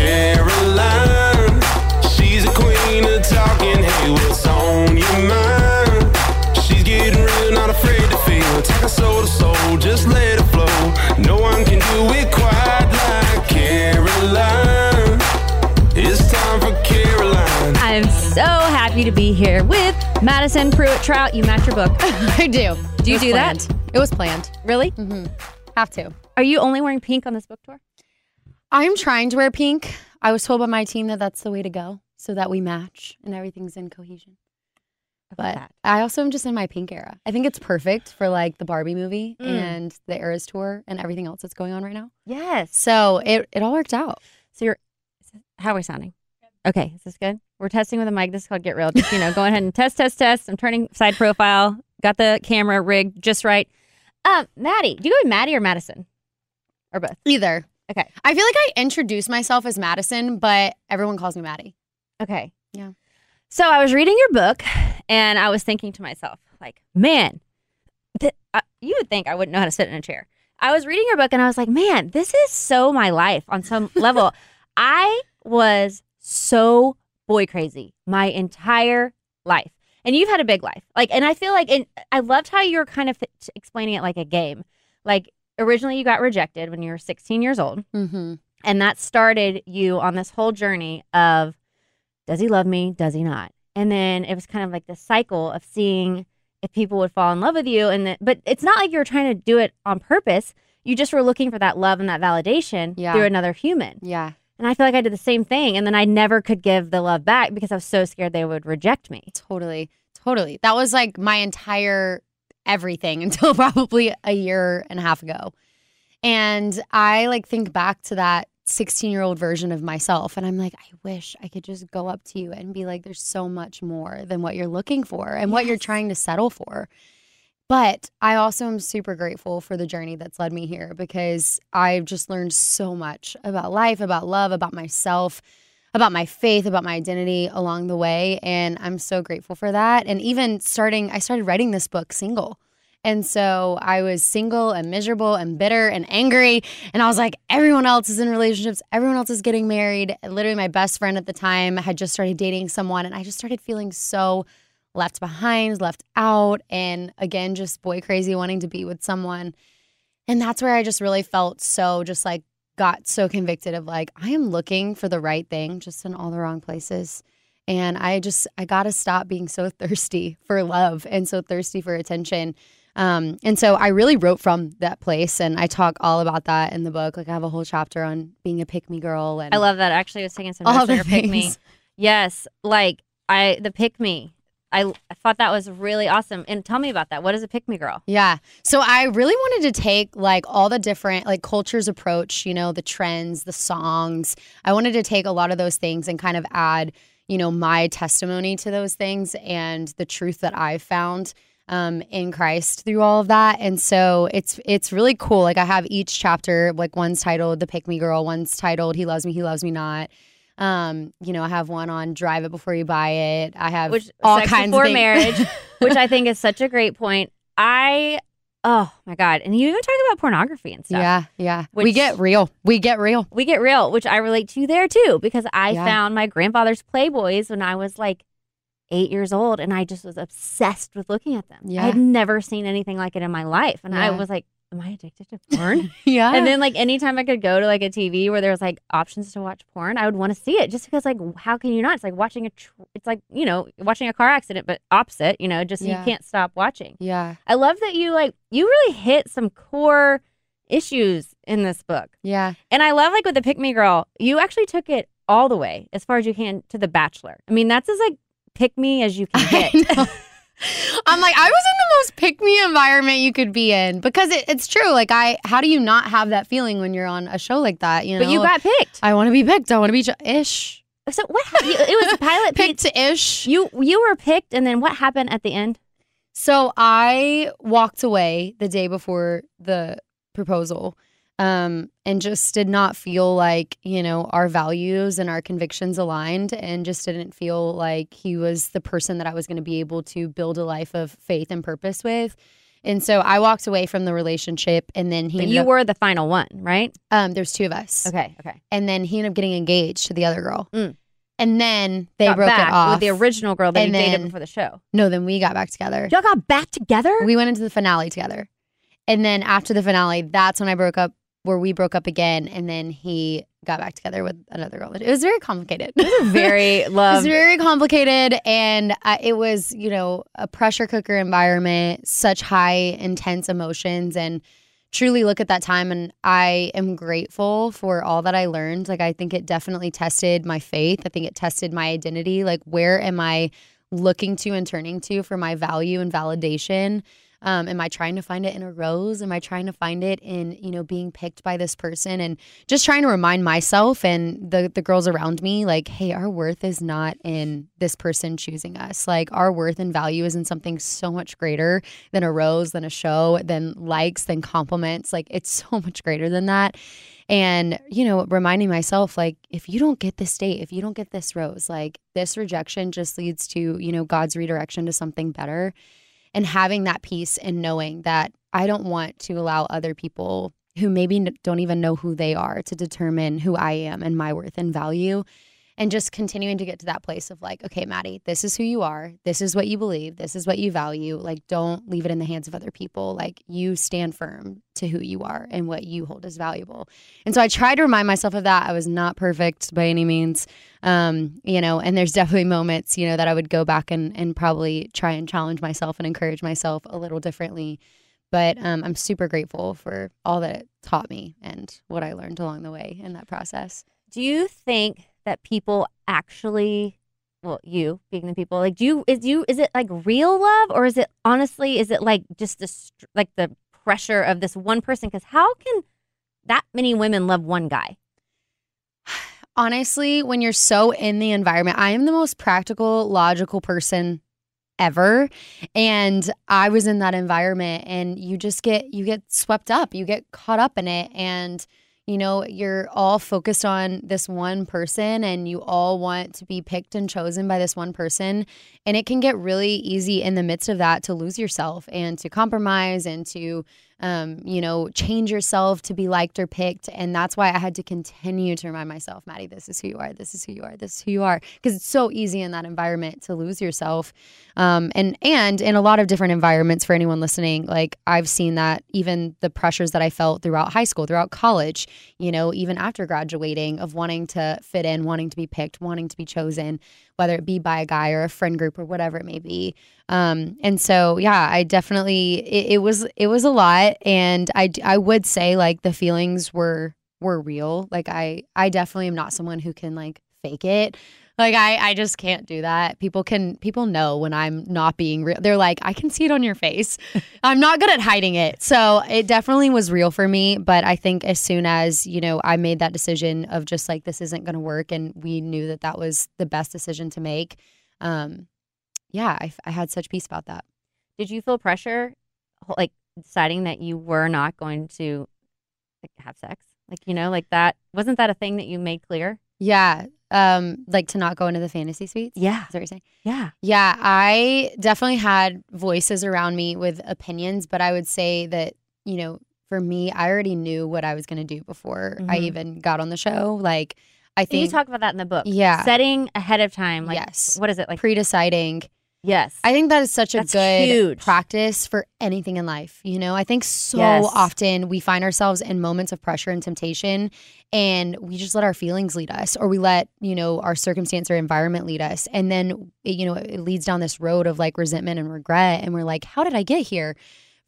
Caroline, she's a queen of talking. Hey, what's on your mind? She's getting real, not afraid to feel. Talking soul to soul, just let it flow. No one can do it quite like Caroline. It's time for Caroline. I'm so happy to be here with Madison Prewett Troutt. You match your book. I do. Do you It was do that? It was planned. Really? Mm-hmm. Have to. Are you only wearing pink on this book tour? I'm trying to wear pink. I was told by my team that that's the way to go so that we match and everything's in cohesion. But that. I also am just in my pink era. I think it's perfect for like the Barbie movie Mm. and the Eras tour and everything else that's going on right now. Yes. So it, it all worked out. So you're, how are we sounding? Okay, is this good? We're testing with a mic. This is called Get Real. Just, you know, go ahead and test, test, test. I'm turning side profile. Got the camera rigged just right. Um, Madi, do you go with Madi or Madison? Or both? Either. Okay. I feel like I introduce myself as Madison, but everyone calls me Madi. Okay. Yeah. So I was reading your book and I was thinking to myself, like, man, th- uh, you would think I wouldn't know how to sit in a chair. I was reading your book and I was like, man, this is so my life on some level. I was so boy crazy my entire life. And you've had a big life. Like, and I feel like, and I loved how you were kind of th- explaining it like a game. Like, originally you got rejected when you were 16 years old. Mm-hmm. And that started you on this whole journey of does he love me? Does he not? And then it was kind of like the cycle of seeing if people would fall in love with you. And then, but it's not like you were trying to do it on purpose. You just were looking for that love and that validation Yeah. through another human. Yeah. And I feel like I did the same thing. And then I never could give the love back because I was so scared they would reject me. Totally. Totally. That was like my entire everything until probably a year and a half ago. And I like think back to that 16 year old version of myself. And I'm like, I wish I could just go up to you and be like, there's so much more than what you're looking for and what you're trying to settle for. But I also am super grateful for the journey that's led me here because I've just learned so much about life, about love, about myself, about my faith, about my identity along the way. And I'm so grateful for that. And even starting, I started writing this book single. And so I was single and miserable and bitter and angry. And I was like, everyone else is in relationships. Everyone else is getting married. Literally, my best friend at the time had just started dating someone. And I just started feeling so left behind, left out. And again, just boy crazy wanting to be with someone. And that's where I just really felt so just like got so convicted of like, I am looking for the right thing, just in all the wrong places. And I just, I got to stop being so thirsty for love and so thirsty for attention. Um, and so I really wrote from that place, and I talk all about that in the book. Like I have a whole chapter on being a pick me girl, and I love that. Actually, I was taking some all notes the your pick me. Yes, like I the pick me. I, I thought that was really awesome. And tell me about that. What is a pick me girl? Yeah. So I really wanted to take like all the different like cultures approach, you know, the trends, the songs. I wanted to take a lot of those things and kind of add, you know, my testimony to those things and the truth that I've found um, in Christ through all of that. And so it's it's really cool. Like I have each chapter, like one's titled "The Pick Me Girl," one's titled "He Loves Me, He Loves Me Not." Um, you know, I have one on "Drive It Before You Buy It." I have which all sex kinds before of things. marriage, which I think is such a great point. I oh my god, and you even talk about pornography and stuff. yeah, yeah. we get real. We get real. we get real, which I relate to there too, because I Yeah. found my grandfather's Playboys when I was like eight years old, and I just was obsessed with looking at them. Yeah. I had never seen anything like it in my life, and I was like, "Am I addicted to porn?" Yeah. and then like anytime I could go to like a TV where there was like options to watch porn, I would want to see it just because like how can you not? It's like watching a, tr- it's like you know watching a car accident, but opposite. You know, just Yeah. you can't stop watching. yeah, I love that you like you really hit some core issues in this book. yeah. And I love like with the pick me girl, you actually took it all the way as far as you can to the bachelor. I mean, that's as like pick me as you can get. I'm like, I was in the most pick me environment you could be in because it, it's true. Like, I, how do you not have that feeling when you're on a show like that? You know, but you got picked. I want to be picked. I want to be ch- ish. So what happened? It was a pilot picked. to ish. You you were picked, and then what happened at the end? So I walked away the day before the proposal um, and just did not feel like, you know, our values and our convictions aligned and just didn't feel like he was the person that I was going to be able to build a life of faith and purpose with. And so I walked away from the relationship and then he but you up, were the final one, right? um, there's two of us. Okay, okay. And then he ended up getting engaged to the other girl. Mm. And then they Got broke back it off. with the original girl that And dated then- before the show. no, then we got back together. Y'all got back together. We went into the finale together. And then after the finale, that's when I broke up, where we broke up again. And then he got back together with another girl. It was very complicated. It very love. it was very complicated. And uh, it was, you know, a pressure cooker environment, such high, intense emotions. And truly look at that time. And I am grateful for all that I learned. Like, I think it definitely tested my faith. I think it tested my identity. Like, where am I looking to and turning to for my value and validation? Um, am I trying to find it in a rose? Am I trying to find it in you know being picked by this person and just trying to remind myself and the the girls around me like, hey, our worth is not in this person choosing us. Like our worth and value is in something so much greater than a rose, than a show, than likes, than compliments. Like it's so much greater than that. And, you know, reminding myself, like, if you don't get this date, if you don't get this rose, like, this rejection just leads to, you know, God's redirection to something better. And having that peace and knowing that I don't want to allow other people who maybe don't even know who they are to determine who I am and my worth and value. And just continuing to get to that place of like, okay, Madi, this is who you are. This is what you believe. This is what you value. Like, don't leave it in the hands of other people. Like, you stand firm to who you are and what you hold as valuable. And so I tried to remind myself of that. I was not perfect by any means. Um, you know, and there's definitely moments, you know, that I would go back and, and probably try and challenge myself and encourage myself a little differently. But um, I'm super grateful for all that it taught me and what I learned along the way in that process. do you think that people actually well you being the people like do you is you is it like real love or is it honestly is it like just the like the pressure of this one person? Because how can that many women love one guy? Honestly, when you're so in the environment, I am the most practical, logical person ever and i was in that environment and you just get you get swept up you get caught up in it and you know you're all focused on this one person and you all want to be picked and chosen by this one person. And it can get really easy in the midst of that to lose yourself and to compromise and to um, you know, change yourself to be liked or picked. And that's why I had to continue to remind myself, Madi, this is who you are. This is who you are. This is who you are. Because it's so easy in that environment to lose yourself. Um, and and in a lot of different environments for anyone listening, like I've seen that even the pressures that I felt throughout high school, throughout college, you know, even after graduating, of wanting to fit in, wanting to be picked, wanting to be chosen, whether it be by a guy or a friend group or whatever it may be. Um, and so, yeah, I definitely it, it was it was a lot, and I I would say like the feelings were were real. Like I I definitely am not someone who can like fake it. Like I, I just can't do that. People can people know when I'm not being real. They're like, I can see it on your face. I'm not good at hiding it. So it definitely was real for me. But I think as soon as, you know, I made that decision of just like this isn't gonna work and we knew that that was the best decision to make. Um, yeah, I, I had such peace about that. Did you feel pressure, like deciding that you were not going to have sex? Like you know, like that wasn't that a thing that you made clear? Yeah. Um, like to not go into the fantasy suites. Yeah, Is that what you're saying? yeah. Yeah, I definitely had voices around me with opinions, but I would say that, you know, for me, I already knew what I was going to do before I Mhm. even got on the show. Like, I And you think talk about that in the book. Yeah. setting ahead of time. Like, Yes. What is it like? pre deciding. Yes. I think that is such a That's good huge. practice for anything in life. You know, I think so Yes. often we find ourselves in moments of pressure and temptation and we just let our feelings lead us or we let, you know, our circumstance or environment lead us. And then, it, you know, it leads down this road of like resentment and regret. And we're like, how did I get here?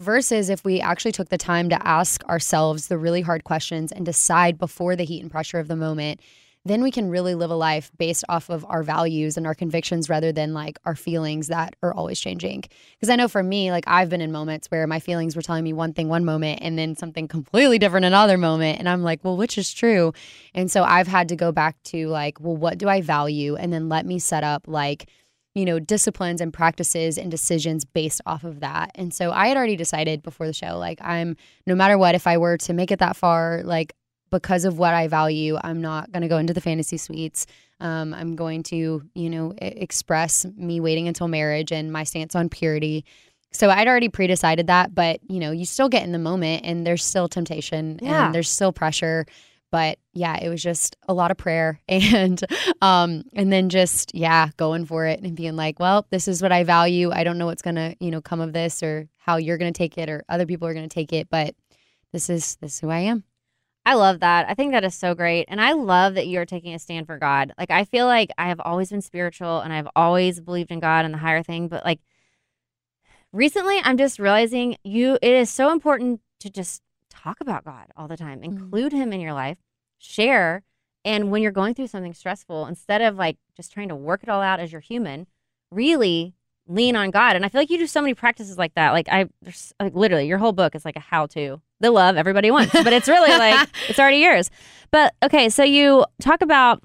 Versus if we actually took the time to ask ourselves the really hard questions and decide before the heat and pressure of the moment, then we can really live a life based off of our values and our convictions rather than like our feelings that are always changing. Because I know for me, like I've been in moments where my feelings were telling me one thing one moment and then something completely different another moment. And I'm like, well, which is true? And so I've had to go back to like, well, what do I value? And then let me set up like, you know, disciplines and practices and decisions based off of that. And so I had already decided before the show, like, I'm no matter what, if I were to make it that far, like, because of what I value, I'm not going to go into the fantasy suites. Um, I'm going to, you know, express me waiting until marriage and my stance on purity. So I'd already pre-decided that, but you know, you still get in the moment, and there's still temptation, Yeah. and there's still pressure. But yeah, it was just a lot of prayer, and um, and then just yeah, going for it and being like, well, this is what I value. I don't know what's gonna, you know, come of this or how you're gonna take it or other people are gonna take it, but this is this is who I am. I love that. I think that is so great. And I love that you're taking a stand for God. Like, I feel like I have always been spiritual and I've always believed in God and the higher thing. But like, recently, I'm just realizing you, it is so important to just talk about God all the time, mm-hmm. include Him in your life, share. And when you're going through something stressful, instead of like just trying to work it all out as you're human, really lean on God. And I feel like you do so many practices like that. Like I, there's like literally your whole book is like a how to. The love everybody wants, but it's really like it's already yours. But okay, so you talk about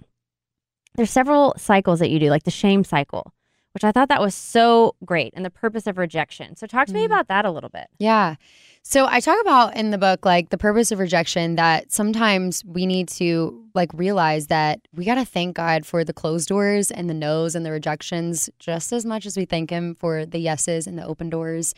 there's several cycles that you do, like the shame cycle, which I thought that was so great, and the purpose of rejection. So talk to me Mm. about that a little bit. Yeah. So I talk about in the book like the purpose of rejection that sometimes we need to like realize that we got to thank God for the closed doors and the no's and the rejections just as much as we thank him for the yeses and the open doors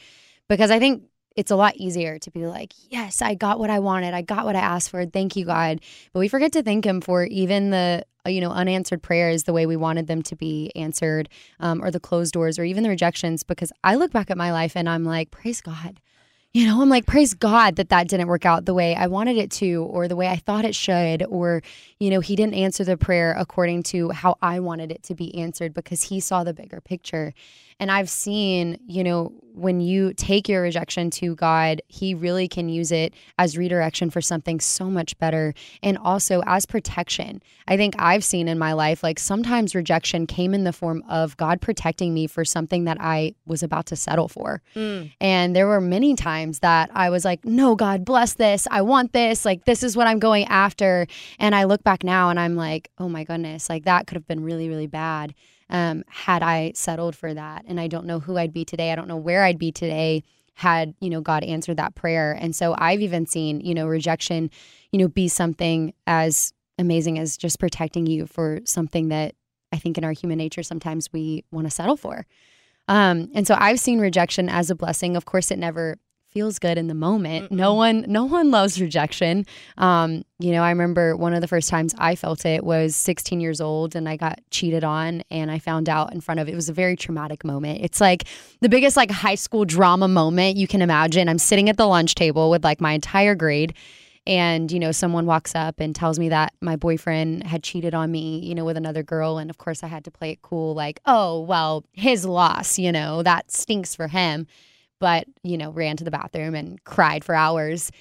because I think it's a lot easier to be like, yes, I got what I wanted. I got what I asked for. Thank you, God. But we forget to thank Him for even the, uh, you know, unanswered prayers the way we wanted them to be answered, um, or the closed doors, or even the rejections. Because I look back at my life and I'm like, praise God. You know, I'm like, praise God that that didn't work out the way I wanted it to, or the way I thought it should, or, you know, He didn't answer the prayer according to how I wanted it to be answered because He saw the bigger picture. And I've seen, you know, when you take your rejection to God, He really can use it as redirection for something so much better and also as protection. I think I've seen in my life, like sometimes rejection came in the form of God protecting me for something that I was about to settle for. Mm. And there were many times that I was like, no, God, bless this. I want this. Like, this is what I'm going after. And I look back now and I'm like, oh my goodness, like that could have been really, really bad um, had I settled for that. And I don't know who I'd be today. I don't know where I'd be today had, you know, God answered that prayer. And so I've even seen, you know, rejection, you know, be something as amazing as just protecting you for something that I think in our human nature sometimes we want to settle for. Um, and so I've seen rejection as a blessing. Of course, it never feels good in the moment. No one, no one loves rejection. Um, you know, I remember one of the first times I felt it was 16 years old, and I got cheated on, and I found out in front of it was a very traumatic moment. It's like the biggest like high school drama moment you can imagine. I'm sitting at the lunch table with like my entire grade. And, you know, someone walks up and tells me that my boyfriend had cheated on me, you know, with another girl. And of course, I had to play it cool, like, oh, well, his loss, you know, that stinks for him. But, you know, ran to the bathroom and cried for hours.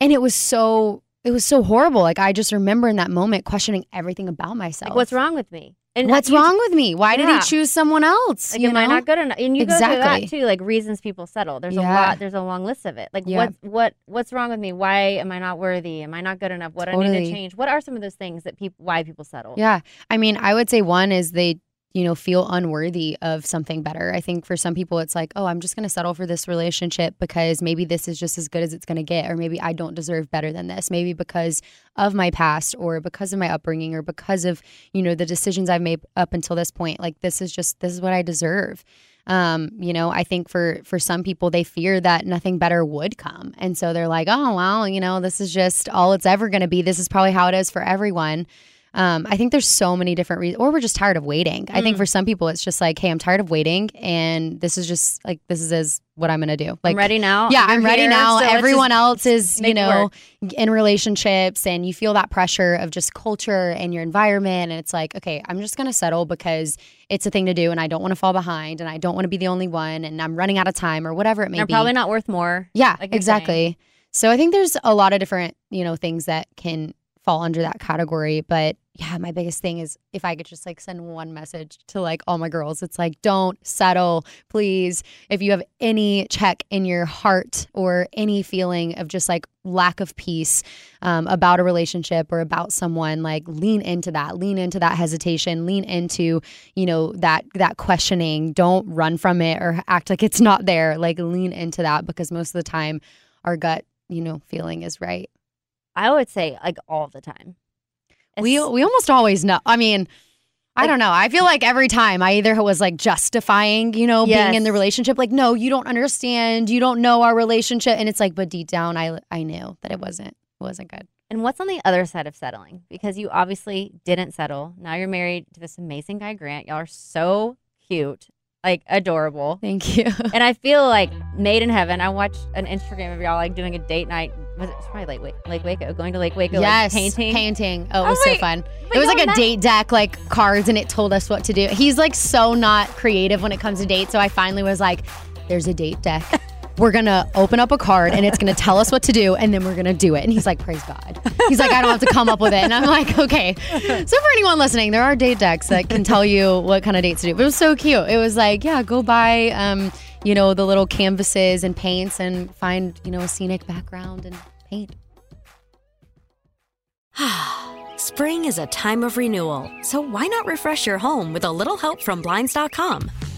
And it was so, it was so horrible. Like, I just remember in that moment questioning everything about myself. Like, what's wrong with me? And What's you- wrong with me? Why did he choose someone else? Like, you am I not good enough? And you go through Exactly. that too, like reasons people settle. There's a lot. There's a long list of it. Like Yeah. what what what's wrong with me? Why am I not worthy? Am I not good enough? What do I need to change? What are some of those things that people why people settle? Yeah. I mean, I would say one is they, you know, feel unworthy of something better. I think for some people, it's like, oh, I'm just going to settle for this relationship because maybe this is just as good as it's going to get, or maybe I don't deserve better than this. Maybe because of my past, or because of my upbringing, or because of, you know, the decisions I've made up until this point. Like, this is just, this is what I deserve. Um, you know, I think for for some people they fear that nothing better would come. And so they're like, "Oh, well, you know, this is just all it's ever going to be. This is probably how it is for everyone." Um, I think there's so many different reasons, or we're just tired of waiting. I Mm. think for some people, it's just like, hey, I'm tired of waiting, and this is just like this is, is what I'm gonna do. Like, I'm ready now. yeah, You're I'm ready here, now. so Everyone else is, you know, work. in relationships, and you feel that pressure of just culture and your environment, and it's like, okay, I'm just gonna settle because it's a thing to do, and I don't want to fall behind, and I don't want to be the only one, and I'm running out of time, or whatever it may They're be. probably not worth more. Yeah, like exactly. So I think there's a lot of different, you know, things that can fall under that category. But yeah, my biggest thing is if I could just like send one message to like all my girls, it's like, don't settle, please. If you have any check in your heart or any feeling of just like lack of peace um, about a relationship or about someone, like lean into that, lean into that hesitation, lean into, you know, that that questioning. Don't run from it or act like it's not there. Like lean into that because most of the time our gut, you know, feeling is right. I would say like all the time. We we almost always know. I mean, I don't know. I feel like every time I either was like justifying, you know, being in the relationship, like, no, you don't understand, you don't know our relationship, and it's like, but deep down, I I knew that it wasn't it wasn't good. And what's on the other side of settling? Because you obviously didn't settle. Now you're married to this amazing guy, Grant. Y'all are so cute, like adorable. Thank you. And I feel like made in heaven. I watched an Instagram of y'all like doing a date night. Was it it's probably Lake Wake, Lake Waco, going to Lake Waco, yes, like painting? painting. Oh, it was was so fun. It was like a met- date deck, like cards, and it told us what to do. He's like so not creative when it comes to dates, so I finally was like, "There's a date deck." We're gonna open up a card and it's gonna tell us what to do, and then we're gonna do it. And he's like, "Praise God." He's like, "I don't have to come up with it," and I'm like, "Okay." So for anyone listening, there are date decks that can tell you what kind of dates to do. But it was so cute. It was like, yeah, go buy, um, you know, the little canvases and paints, and find, you know, a scenic background and paint. Spring is a time of renewal, so why not refresh your home with a little help from Blinds.com?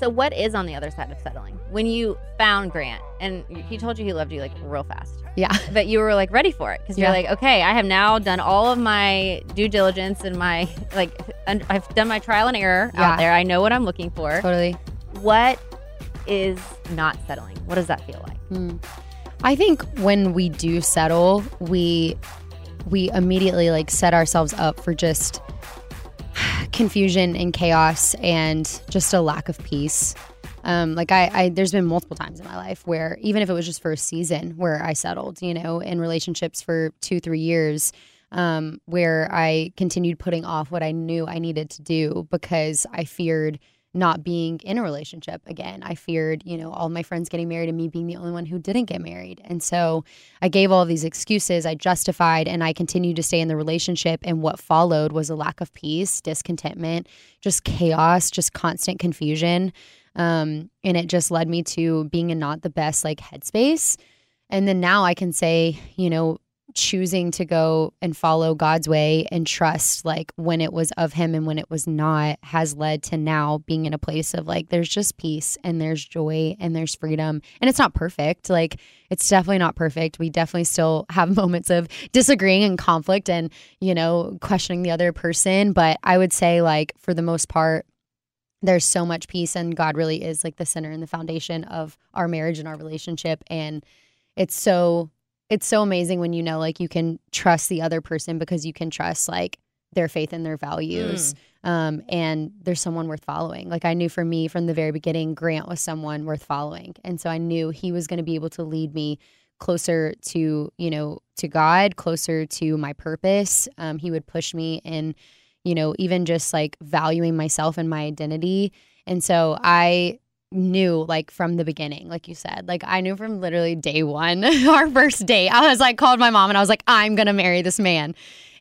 So what is on the other side of settling? When you found Grant and he told you he loved you like real fast, Yeah. but you were like ready for it because Yeah. you're like, okay, I have now done all of my due diligence and my like, I've done my trial and error Yeah. out there. I know what I'm looking for. Totally. What is not settling? What does that feel like? Hmm. I think when we do settle, we we immediately like set ourselves up for just confusion and chaos and just a lack of peace. Um, like I, I, there's been multiple times in my life where even if it was just for a season where I settled, you know, in relationships for two, three years, um, where I continued putting off what I knew I needed to do because I feared not being in a relationship again. I feared, you know, all my friends getting married and me being the only one who didn't get married. And so I gave all these excuses, I justified, and I continued to stay in the relationship. And what followed was a lack of peace, discontentment, just chaos, just constant confusion. Um, and it just led me to being in not the best like headspace. And then now I can say, you know, choosing to go and follow God's way and trust like when it was of him and when it was not has led to now being in a place of like there's just peace and there's joy and there's freedom. And it's not perfect. Like it's definitely not perfect. We definitely still have moments of disagreeing and conflict and you know questioning the other person. But I would say like for the most part there's so much peace and God really is like the center and the foundation of our marriage and our relationship. And it's so it's so amazing when you know like you can trust the other person because you can trust like their faith and their values. Um, and there's someone worth following. Like I knew for me from the very beginning, Grant was someone worth following. And so I knew he was going to be able to lead me closer to, you know, to God, closer to my purpose. Um, he would push me in, you know, even just like valuing myself and my identity. And so I knew like from the beginning, like you said. Like I knew from literally day one, our first date. I was like called my mom and I was like, I'm gonna marry this man.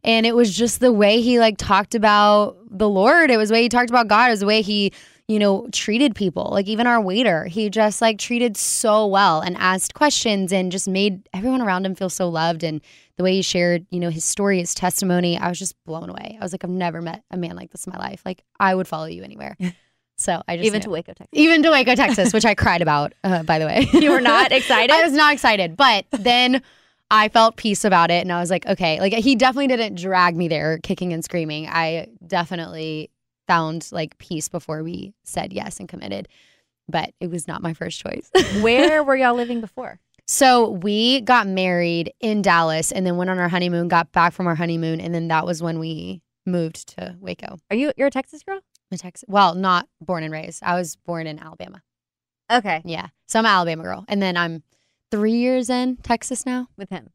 And it was just the way he like talked about the Lord. It was the way he talked about God. It was the way he, you know, treated people. Like even our waiter, he just like treated so well and asked questions and just made everyone around him feel so loved. And the way he shared, you know, his story, his testimony, I was just blown away. I was like, I've never met a man like this in my life. Like I would follow you anywhere. So I just Even knew. to Waco, Texas. even to Waco, Texas, which I cried about, uh, by the way. You were not excited? I was not excited, but then I felt peace about it, and I was like, okay, like he definitely didn't drag me there, kicking and screaming. I definitely found like peace before we said yes and committed, but it was not my first choice. Where were y'all living before? so we got married in Dallas, and then went on our honeymoon, got back from our honeymoon, and then that was when we moved to Waco. Are you you're a Texas girl? Texas. Well, not born and raised. I was born in Alabama. Okay. Yeah. So I'm an Alabama girl. And then I'm three years in Texas now. With him.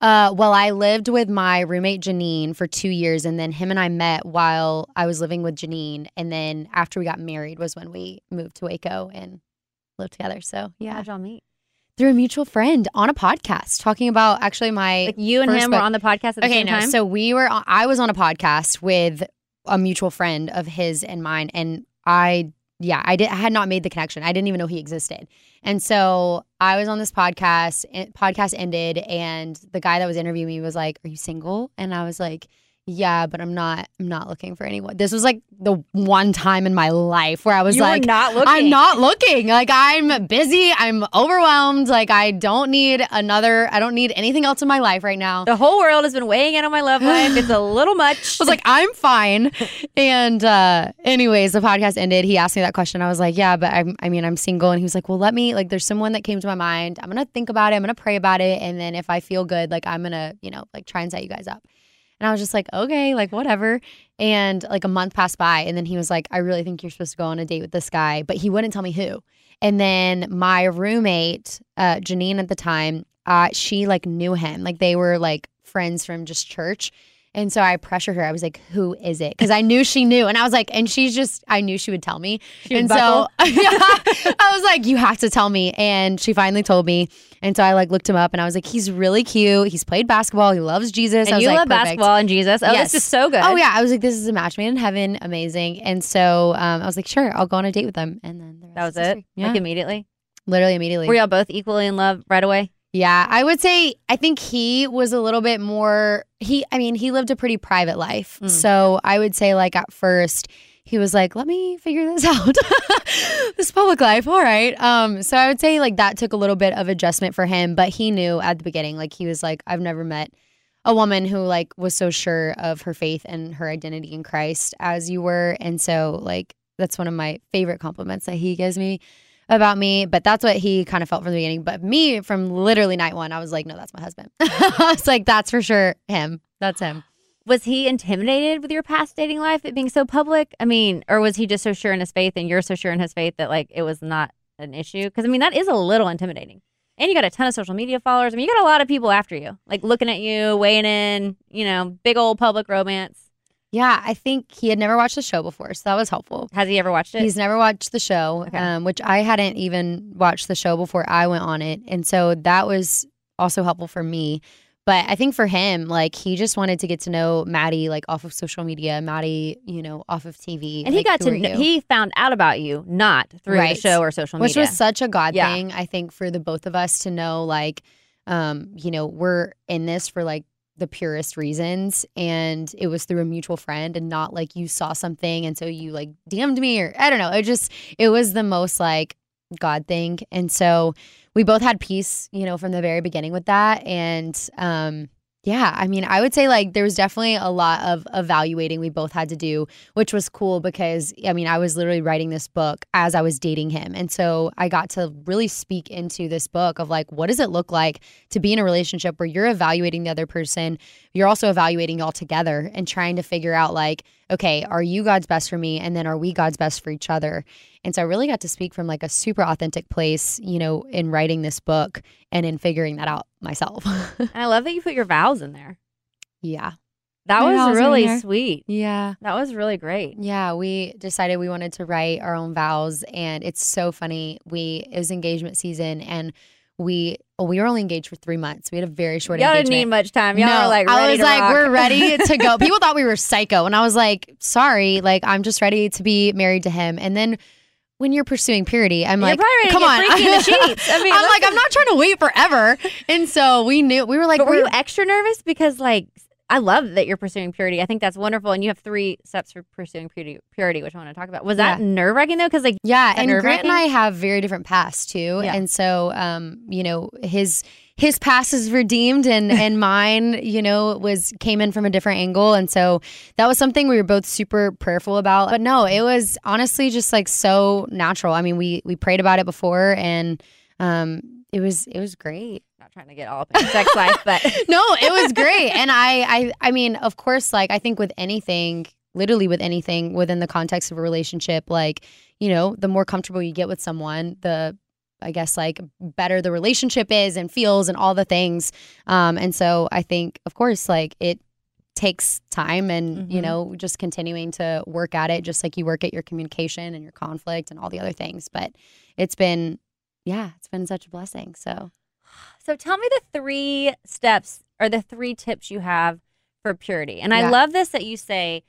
Uh, well, I lived with my roommate Janine for two years, and then him and I met while I was living with Janine. And then after we got married was when we moved to Waco and lived together. So yeah, How'd y'all meet? through a mutual friend on a podcast talking about actually my Like you and him book. were on the podcast at the okay, same no. time? So we were. on- I was on a podcast with a mutual friend of his and mine, and I, yeah, I did. Had not made the connection. I didn't even know he existed, and so I was on this podcast. and- Podcast ended, and the guy that was interviewing me was like, "Are you single?" And I was like. Yeah, but I'm not. I'm not looking for anyone. This was like the one time in my life where I was You like, not looking. I'm not looking. Like I'm busy. I'm overwhelmed. Like I don't need another. I don't need anything else in my life right now. the whole world has been weighing in on my love life. It's a little much. I was like, I'm fine. And uh, anyways, the podcast ended. He asked me that question. I was like, yeah, but I'm, I mean, I'm single. And he was like, well, let me, like, there's someone that came to my mind. I'm going to think about it. I'm going to pray about it. And then if I feel good, like, I'm going to, you know, like try and set you guys up. And I was just like, okay, like, whatever. And like a month passed by. And then he was like, I really think you're supposed to go on a date with this guy. But he wouldn't tell me who. And then my roommate, uh, Janine at the time, uh, she like knew him. Like they were like friends from just church. And so I pressured her. I was like, "Who is it?" Because I knew she knew, and I was like, and she's just, I knew she would tell me. She and so I was like, "You have to tell me." And she finally told me. And so I like looked him up, and I was like, "He's really cute. He's played basketball. He loves Jesus." I and you like, love "Perfect." basketball and Jesus. Oh, Yes. this is so good. Oh yeah, I was like, "This is a match made in heaven. Amazing." And so um, I was like, "Sure, I'll go on a date with them." And then the rest That was it. Yeah, Like immediately. literally immediately. Were y'all both equally in love right away? Yeah, I would say I think he was a little bit more he I mean, he lived a pretty private life. Mm. So I would say like at first he was like, "Let me figure this out." this public life. All right. Um so I would say like that took a little bit of adjustment for him, but he knew at the beginning like he was like, "I've never met a woman who like was so sure of her faith and her identity in Christ as you were." And so like that's one of my favorite compliments that he gives me about me, but that's what he kind of felt from the beginning. But me, from literally night one, I was like, no, that's my husband. I was like, that's for sure him. That's him. Was he intimidated with your past dating life, it being so public? I mean, or was he just so sure in his faith and you're so sure in his faith that like it was not an issue? Because I mean, that is a little intimidating. And you got a ton of social media followers. I mean, you got a lot of people after you, like looking at you, weighing in, you know, big old public romance. Yeah, I think he had never watched the show before, so that was helpful. Has he ever watched it? He's never watched the show, Okay. um, which I hadn't even watched the show before I went on it. And so that was also helpful for me. But I think for him, like he just wanted to get to know Madi, like off of social media, Madi, you know, off of TV. and he got to are kn- you? he found out about you not through Right. the show or social which media. was such a God Yeah. thing, I think, for the both of us to know, like, um, you know, we're in this for like the purest reasons, and it was through a mutual friend, and not like you saw something, and so you like DM'd me, or I don't know. It just it was the most like God thing, and so we both had peace, you know, from the very beginning with that, and um. Yeah, I mean, I would say like there was definitely a lot of evaluating we both had to do, which was cool because I mean, I was literally writing this book as I was dating him. And so I got to really speak into this book of like, what does it look like to be in a relationship where you're evaluating the other person, you're also evaluating y'all together and trying to figure out like, okay, are you God's best for me? And then are we God's best for each other? And so I really got to speak from like a super authentic place, you know, in writing this book and in figuring that out myself. and I love that you put your vows in there. yeah. That My was really sweet. Yeah. That was really great. Yeah, we decided we wanted to write our own vows, and it's so funny. We it was engagement season, and we we were only engaged for three months. we had a very short Y'all didn't need much time. Y'all no, were like, I was like, rock. we're ready to go. People thought we were psycho, and I was like, sorry, like I'm just ready to be married to him. And then when you're pursuing purity, I'm You're like, probably ready to come on. I mean, I'm like, I'm not trying to wait forever. And so we knew we were like, but were you extra nervous because like I love that you're pursuing purity. I think that's wonderful, and you have three steps for pursuing purity, purity which I want to talk about. Was that nerve wracking though? Because like Yeah, and Grant and? I have very different pasts too, Yeah. and so um, you know his his past is redeemed, and and mine, you know, was came in from a different angle, and so that was something we were both super prayerful about. But no, it was honestly just like so natural. I mean, we we prayed about it before, and um, it was it was great. Not trying to get all up in sex life, but no, it was great. And I, I, I mean, of course, like I think with anything, literally with anything within the context of a relationship, like you know, the more comfortable you get with someone, the I guess like better the relationship is and feels and all the things. Um, and so I think, of course, like it takes time and you Mhm. know just continuing to work at it just like you work at your communication and your conflict and all the other things but it's been yeah it's been such a blessing so So tell me the three steps or the three tips you have for purity. And I love this that you say,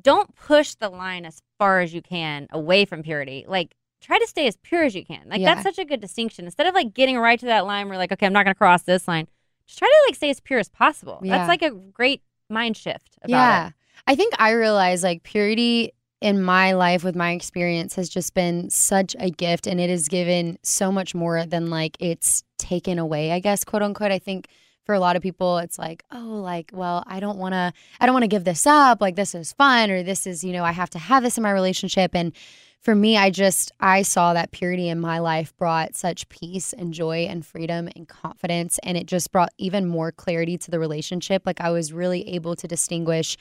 don't push the line as far as you can away from purity. Like try to stay as pure as you can. Like Yeah. that's such a good distinction. Instead of like getting right to that line where like, okay, I'm not gonna cross this line. Just try to like stay as pure as possible. Yeah. That's like a great mind shift about yeah it. i think i realize like purity in my life with my experience has just been such a gift and it has given so much more than like it's taken away i guess quote unquote. I think for a lot of people it's like oh like well i don't want to i don't want to give this up. Like this is fun or this is you know i have to have this in my relationship. And for me i just i saw that purity in my life brought such peace and joy and freedom and confidence and it just brought even more clarity to the relationship. Like i was really able to distinguish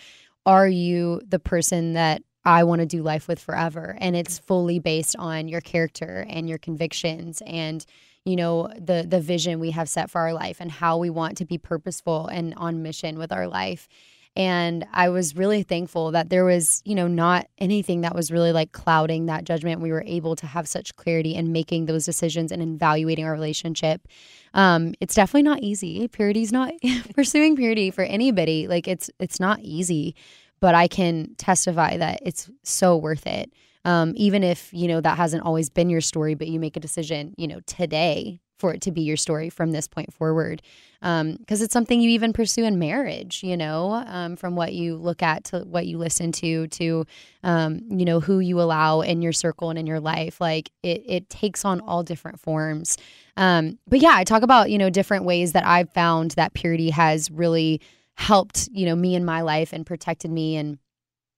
are you the person that I want to do life with forever and it's fully based on your character and your convictions and you know the the vision we have set for our life and how we want to be purposeful and on mission with our life. And I was really thankful that there was you know not anything that was really like clouding that judgment. We were able to have such clarity in making those decisions and evaluating our relationship. Um, it's definitely not easy. Purity's not pursuing purity for anybody. Like it's it's not easy but I can testify that it's so worth it. Um, even if you know that hasn't always been your story, but you make a decision, you know, today for it to be your story from this point forward, because it's something you even pursue in marriage. You know, um, from what you look at to what you listen to to, um, you know, who you allow in your circle and in your life. Like it, it takes on all different forms. Um, but yeah, I talk about you know different ways that I've found that purity has really helped you know me in my life and protected me and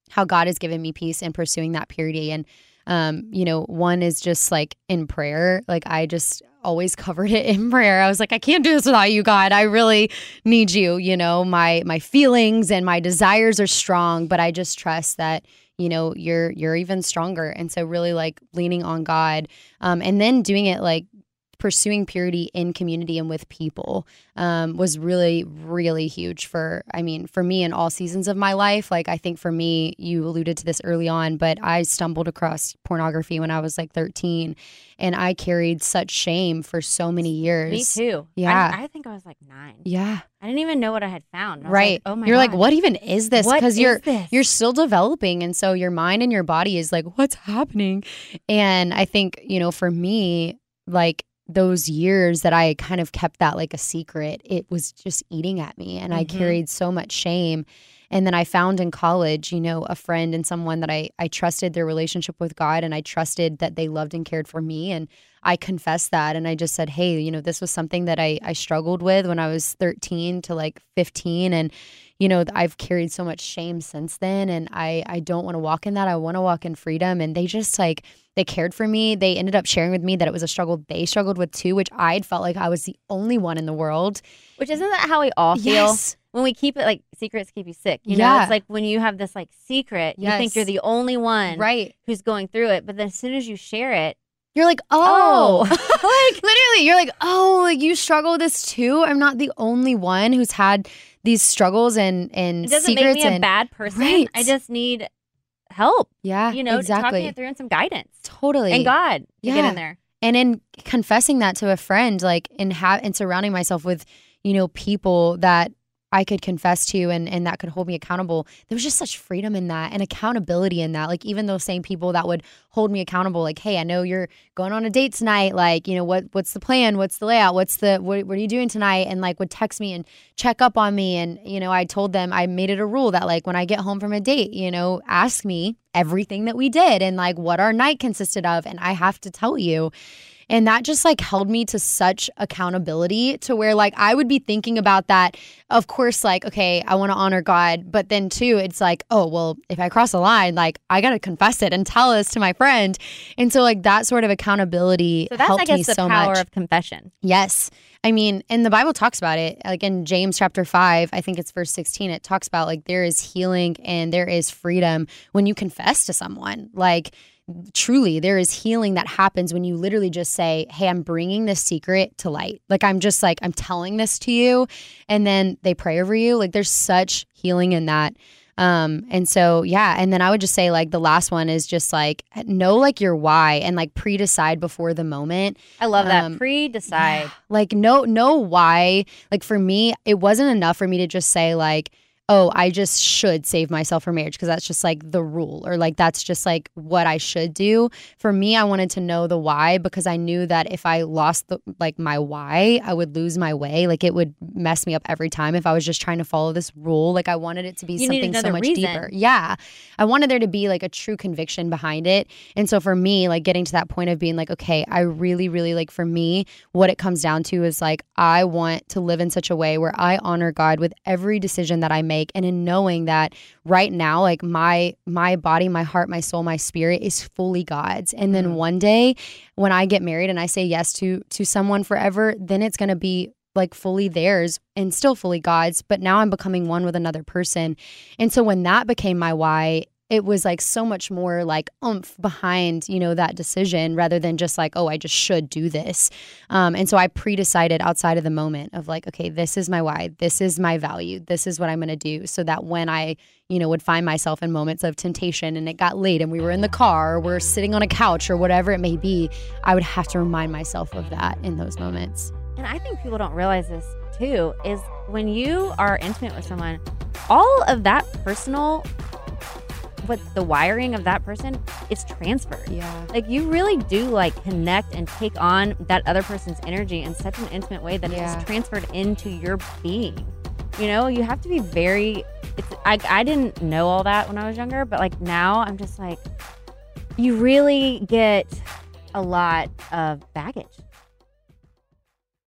how God has given me peace in pursuing that purity. And um you know one is just like in prayer. Like I just always covered it in prayer. I was like I can't do this without you God. I really need you you know? My my feelings and my desires are strong but I just trust that you know you're you're even stronger. And so really like leaning on God um and then doing it like pursuing purity in community and with people um, was really, really huge for, I mean, for me in all seasons of my life. Like, I think for me, you alluded to this early on, but I stumbled across pornography when I was like 13 and I carried such shame for so many years. Me too. Yeah. I, I think I was like nine. Yeah. I didn't even know what I had found. I Right. Like, oh my you're like, what even is this? Because you're this? you're still developing, and so your mind and your body is like, what's happening? And I think you know, for me, like those years that I kind of kept that like a secret, it was just eating at me, and I Mhm. carried so much shame. And then I found in college, you know, a friend and someone that I I trusted their relationship with God, and I trusted that they loved and cared for me, and I confessed that and I just said, hey, you know, this was something that I, I struggled with when I was 13 to like 15. And, you know, I've carried so much shame since then. And I, I don't want to walk in that. I want to walk in freedom. And they just like, they cared for me. They ended up sharing with me that it was a struggle they struggled with too, which I'd felt like I was the only one in the world. Which isn't that how we all feel? Yes. When we keep it like secrets keep you sick. You know, Yeah. it's like when you have this like secret, you think you're the only one Right. who's going through it. But then as soon as you share it, You're like, Oh. oh, like literally, you're like, oh, like you struggle with this too. I'm not the only one who's had these struggles and and it doesn't secrets make me a bad person. Right. I just need help. yeah, You know, exactly, talking it through and some guidance. totally, And God to get Yeah. in there. and in confessing that to a friend like in have and surrounding myself with you know people that I could confess to and and that could hold me accountable there was just such freedom in that and accountability in that. Like even those same people that would hold me accountable like hey I know you're going on a date tonight like you know what what's the plan? What's the layout? What's the what, what are you doing tonight? And like would text me and check up on me and you know I told them I made it a rule that like when I get home from a date you know ask me everything that we did and like what our night consisted of and I have to tell you and that just like held me to such accountability to where like I would be thinking about that. Of course, like, okay, I want to honor God. But then too, it's like, oh, well, if I cross a line, like I got to confess it and tell this to my friend. And so like that sort of accountability So that's helped I guess me the so power much. of confession. Yes. I mean, and the Bible talks about it. Like in James chapter 5, I think it's verse 16, it talks about like there is healing and there is freedom when you confess to someone. Like truly, there is healing that happens when you literally just say, Hey, I'm bringing this secret to light. Like I'm just like, I'm telling this to you. And then they pray over you. Like there's such healing in that. Um, and so yeah, and then I would just say like the last one is just like know like your why and like pre-decide before the moment. I love that. Um, Pre-decide. Like know know why. Like for me, it wasn't enough for me to just say like, oh, I just should save myself for marriage because that's just like the rule or like that's just like what I should do. For me, I wanted to know the why because I knew that if I lost the like my why, I would lose my way. Like it would mess me up every time if I was just trying to follow this rule. Like I wanted it to be You something so much reason. deeper. Yeah. I wanted there to be like a true conviction behind it. And so for me, like getting to that point of being like, okay, I really, really like for me, what it comes down to is like, I want to live in such a way where I honor God with every decision that I make. And in knowing that right now, like my, my body, my heart, my soul, my spirit is fully God's. And then mm. one day when I get married and I say yes to, to someone forever, then it's going to be like fully theirs and still fully God's, but now I'm becoming one with another person. And so when that became my why, it was like so much more like oomph behind, you know, that decision rather than just like, oh, I just should do this. Um, and so I pre decided outside of the moment of like, okay, this is my why, this is my value, this is what I'm going to do. So that when I, you know, would find myself in moments of temptation and it got late and we were in the car or we're sitting on a couch or whatever it may be, I would have to remind myself of that in those moments. And I think people don't realize this too is when you are intimate with someone, all of that personal what the wiring of that person is transferred. Yeah. Like you really do like connect and take on that other person's energy in such an intimate way that Yeah. it's transferred into your being. You know, you have to be very it's I I didn't know all that when I was younger, but like now I'm just like you really get a lot of baggage.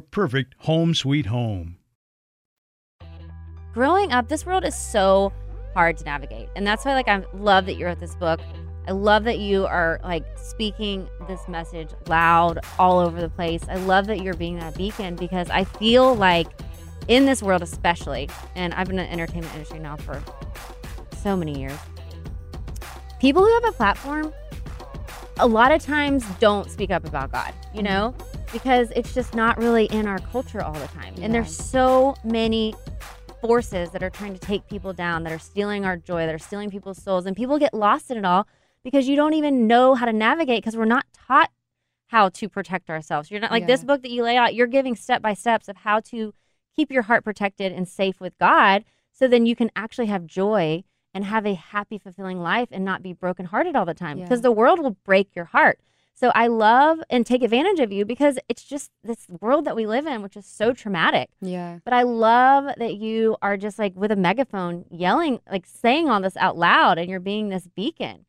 perfect home sweet home. growing up, this world is so hard to navigate. And that's why like I love that you wrote this book. I love that you are like speaking this message loud all over the place. I love that you're being that beacon because I feel like in this world especially, and I've been in the entertainment industry now for so many years. People who have a platform a lot of times don't speak up about God, you know? Because it's just not really in our culture all the time. And there's so many forces that are trying to take people down, that are stealing our joy, that are stealing people's souls, and people get lost in it all because you don't even know how to navigate because we're not taught how to protect ourselves. You're not like this book that you lay out, you're giving step by steps of how to keep your heart protected and safe with God so then you can actually have joy and have a happy fulfilling life and not be brokenhearted all the time because Yeah. the world will break your heart. So I love and take advantage of you because it's just this world that we live in which is so traumatic. Yeah. But I love that you are just like with a megaphone yelling, like saying all this out loud, and you're being this beacon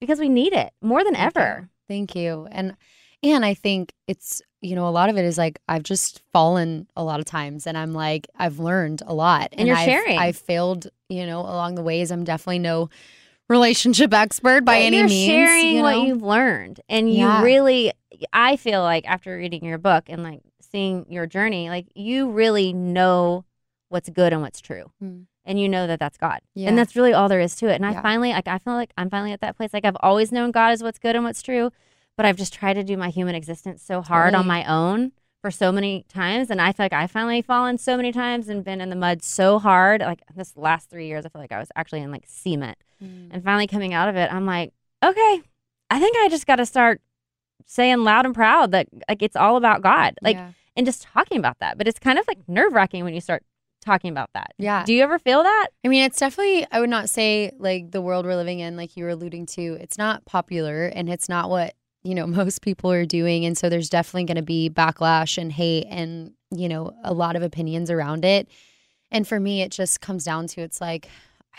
because we need it more than Thank you. ever. Thank you. And and I think it's you know a lot of it is like I've just fallen a lot of times and I'm like I've learned a lot And you're I've, sharing. I've failed you know along the ways. I'm definitely no relationship expert by But any you're means. sharing you what you've learned, and you Yeah. really, I feel like after reading your book and like seeing your journey, like you really know what's good and what's true. Mm. And you know that that's God, Yeah. and that's really all there is to it. And I finally, like, I feel like I'm finally at that place. Like I've always known God is what's good and what's true, but I've just tried to do my human existence so hard on my own for so many times, and I feel like I finally fallen so many times and been in the mud so hard. Like this last three years, I feel like I was actually in like cement Mm. and finally coming out of it, I'm like, okay, I think I just got to start saying loud and proud that like it's all about God, like, Yeah. and just talking about that. But it's kind of like nerve wracking when you start talking about that. Yeah. Do you ever feel that? I mean, it's definitely, I would not say like the world we're living in, like you were alluding to, it's not popular and it's not what, you know, most people are doing. And so there's definitely going to be backlash and hate and, you know, a lot of opinions around it. And for me, it just comes down to it's like,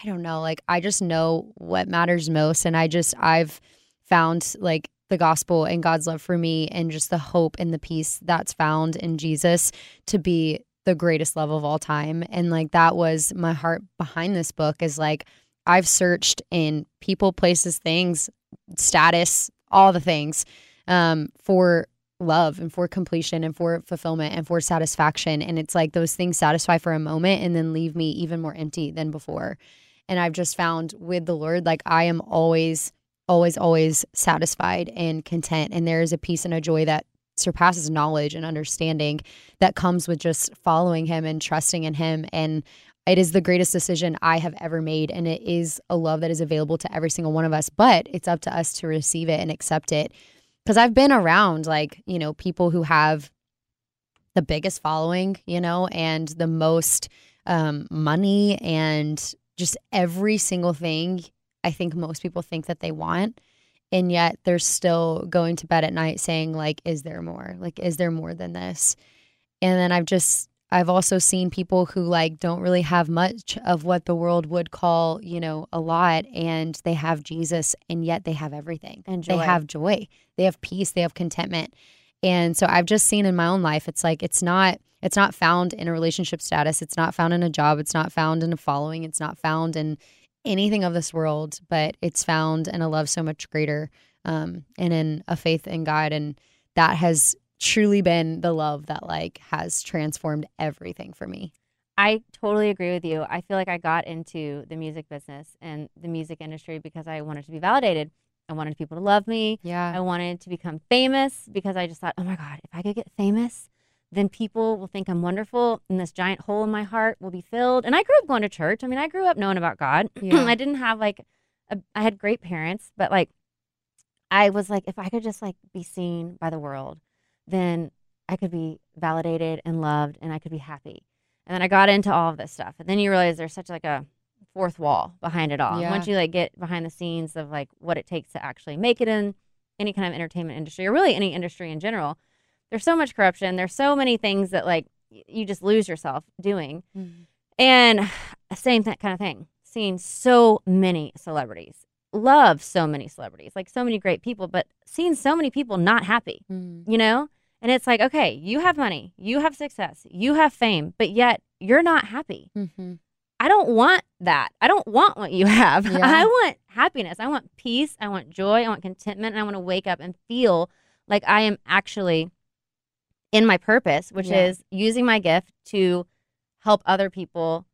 I don't know, like I just know what matters most. And I just, I've found like the gospel and God's love for me and just the hope and the peace that's found in Jesus to be the greatest love of all time. And like that was my heart behind this book is like I've searched in people, places, things, status, all the things um, for love and for completion and for fulfillment and for satisfaction. And it's like those things satisfy for a moment and then leave me even more empty than before. And I've just found with the Lord, like I am always, always, always satisfied and content. And there is a peace and a joy that surpasses knowledge and understanding that comes with just following Him and trusting in Him. And it is the greatest decision I have ever made. And it is a love that is available to every single one of us. But it's up to us to receive it and accept it. Because I've been around, like, you know, people who have the biggest following, you know, and the most um, money and just every single thing I think most people think that they want. And yet they're still going to bed at night saying, like, is there more? Like, is there more than this? And then I've just, I've also seen people who like don't really have much of what the world would call, you know, a lot and they have Jesus and yet they have everything. And They have joy. They have peace, they have contentment. And so I've just seen in my own life it's like it's not it's not found in a relationship status, it's not found in a job, it's not found in a following, it's not found in anything of this world, but it's found in a love so much greater um, and in a faith in God. And that has truly been the love that like has transformed everything for me. I totally agree with you. I feel like I got into the music business and the music industry because I wanted to be validated. I wanted people to love me. Yeah. I wanted to become famous because I just thought, oh my God, if I could get famous, then people will think I'm wonderful and this giant hole in my heart will be filled. And I grew up going to church. I mean, I grew up knowing about God. Yeah. I didn't have like, a, I had great parents, but like, I was like, if I could just like be seen by the world, then I could be validated and loved and I could be happy. And then I got into all of this stuff. And then you realize there's such like a fourth wall behind it all. Yeah. Once you like get behind the scenes of like what it takes to actually make it in any kind of entertainment industry or really any industry in general, there's so much corruption. There's so many things that like you just lose yourself doing. Mm-hmm. And same th- kind of thing. Seeing so many celebrities, love so many celebrities, like so many great people, but seeing so many people not happy, you know? And it's like, okay, you have money, you have success, you have fame, but yet you're not happy. Mm-hmm. I don't want that. I don't want what you have. Yeah. I want happiness. I want peace. I want joy. I want contentment. And I want to wake up and feel like I am actually in my purpose, which Yeah. is using my gift to help other people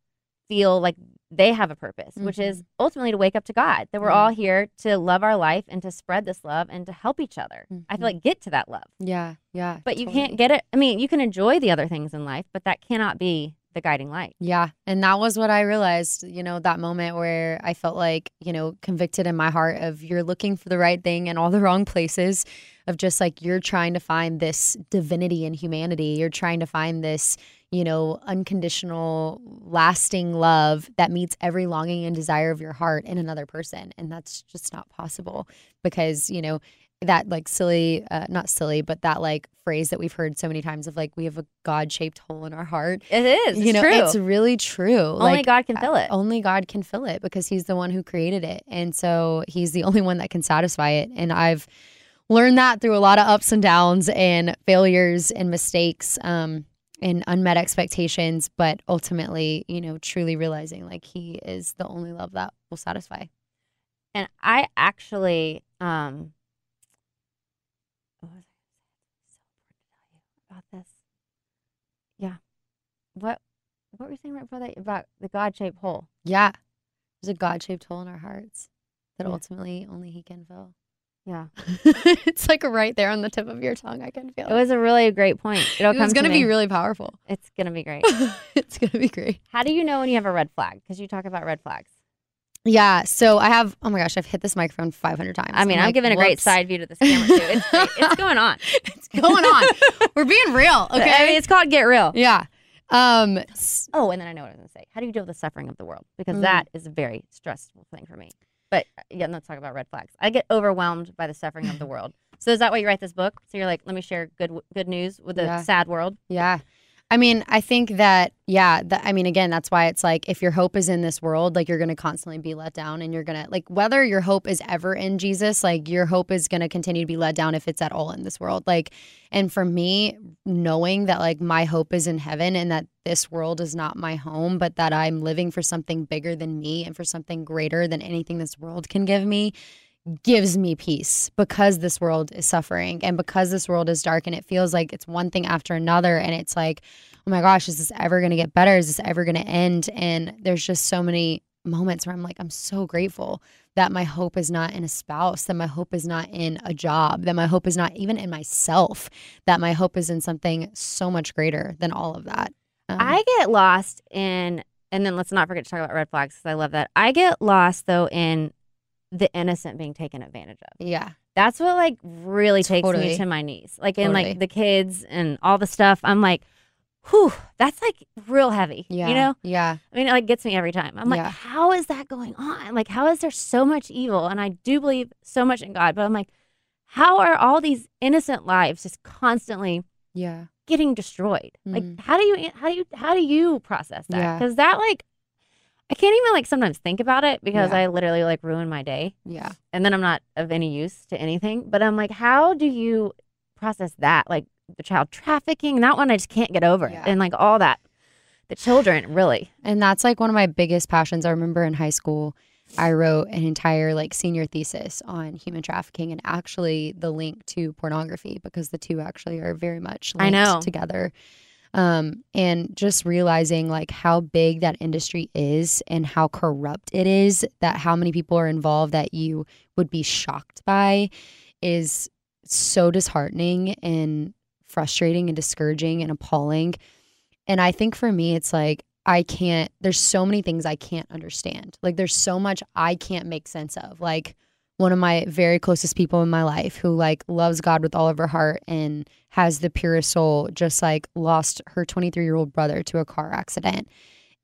feel like they have a purpose, which is ultimately to wake up to God, that we're Mm-hmm. All here to love our life and to spread this love and to help each other. I Mhm. feel like get to that love. Yeah, yeah. But you can't get it. I mean, you can enjoy the other things in life, but that cannot be the guiding light. Yeah. And that was what I realized, you know, that moment where I felt like, you know, convicted in my heart of you're looking for the right thing in all the wrong places, of just like you're trying to find this divinity in humanity. You're trying to find this, you know, unconditional, lasting love that meets every longing and desire of your heart in another person. And that's just not possible because, you know, that like silly, uh, not silly, but that like phrase that we've heard so many times of like we have a God shaped hole in our heart. It is. you it's know, true. it's really true. Only God can fill it. Only God can fill it because He's the one who created it, and so He's the only one that can satisfy it. And I've learned that through a lot of ups and downs and failures and mistakes. Um, and unmet expectations, but ultimately, you know, truly realizing like he is the only love that will satisfy. And I actually, um, what was I so important to tell you about this? Yeah. What what were you saying right before that about the God shaped hole? Yeah. There's a God shaped hole in our hearts that Yeah. ultimately only he can fill. Yeah. it's like right there on the tip of your tongue. I can feel It It was a really great point. It'll it was going to to be really powerful. It's gonna be great. it's going to be great. How do you know when you have a red flag? Because you talk about red flags. Yeah. So I have, oh my gosh, I've hit this microphone 500 times. I mean, I'm, like, giving a great side view to this camera too. It's great. it's going on. It's going on. We're being real. Okay. I mean, it's called Get Real. yeah. Um, Oh, and then I know what I was going to say. How do you deal with the suffering of the world? Because Mm. that is a very stressful thing for me. But uh, yeah, let's talk about red flags. I get overwhelmed by the suffering of the world. So is that why you write this book? So you're like, let me share good good news with the Yeah. sad world. Yeah. I mean, I think that, yeah, I mean, again, that's why it's like if your hope is in this world, like you're going to constantly be let down and you're going to, like, whether your hope is ever in Jesus, like your hope is going to continue to be let down if it's at all in this world. Like, and for me, knowing that, like, my hope is in heaven and that this world is not my home, but that I'm living for something bigger than me and for something greater than anything this world can give me gives me peace because this world is suffering and because this world is dark and it feels like it's one thing after another. And it's like oh my gosh is this ever going to get better? Is this ever going to end? And there's just so many moments where I'm like I'm so grateful that my hope is not in a spouse that my hope is not in a job that my hope is not even in myself that my hope is in something so much greater than all of that. Um, I get lost in, and then let's not forget to talk about red flags because I love that. I get lost though in the innocent being taken advantage of. yeah That's what like really takes Totally. me to my knees. Like in Totally. like the kids and all the stuff. I'm like, whew, that's like real heavy. yeah You know? yeah I mean, it like gets me every time. I'm like, Yeah. how is that going on? Like, how is there so much evil? And I do believe so much in God, but I'm like, how are all these innocent lives just constantly yeah getting destroyed. Like Mm. how do you how do you how do you process that? Yeah. Because that like I can't even like sometimes think about it because Yeah. I literally like ruin my day Yeah. and then I'm not of any use to anything. But I'm like, how do you process that? Like the child trafficking, that one I just can't get over. Yeah. And like all that. The children, really. And that's like one of my biggest passions. I remember in high school, I wrote an entire like senior thesis on human trafficking and actually the link to pornography because the two actually are very much I linked know. together. Um, and just realizing like how big that industry is and how corrupt it is, that how many people are involved that you would be shocked by is so disheartening and frustrating and discouraging and appalling. And I think for me, it's like, I can't, there's so many things I can't understand. Like, there's so much I can't make sense of. Like, one of my very closest people in my life who, like, loves God with all of her heart and has the purest soul, just like lost her 23 year old brother to a car accident.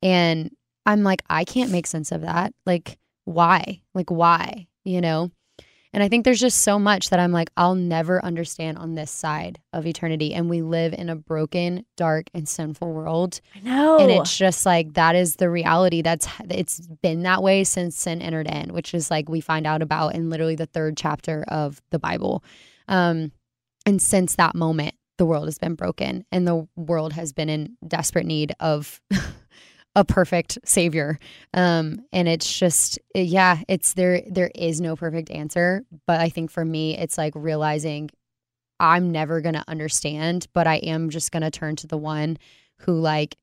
And I'm like, I can't make sense of that. Like, why? Like, why? You know? And I think there's just so much that I'm like, I'll never understand on this side of eternity. And we live in a broken, dark, and sinful world. I know. And it's just like that is the reality. That's it's been that way since sin entered in, which is like we find out about in literally the third chapter of the Bible. Um, and since that moment, the world has been broken, and the world has been in desperate need of a perfect savior. Um, and it's just yeah, it's there. There is no perfect answer, but I think for me, it's like realizing I'm never gonna understand, but I am just gonna turn to the one who like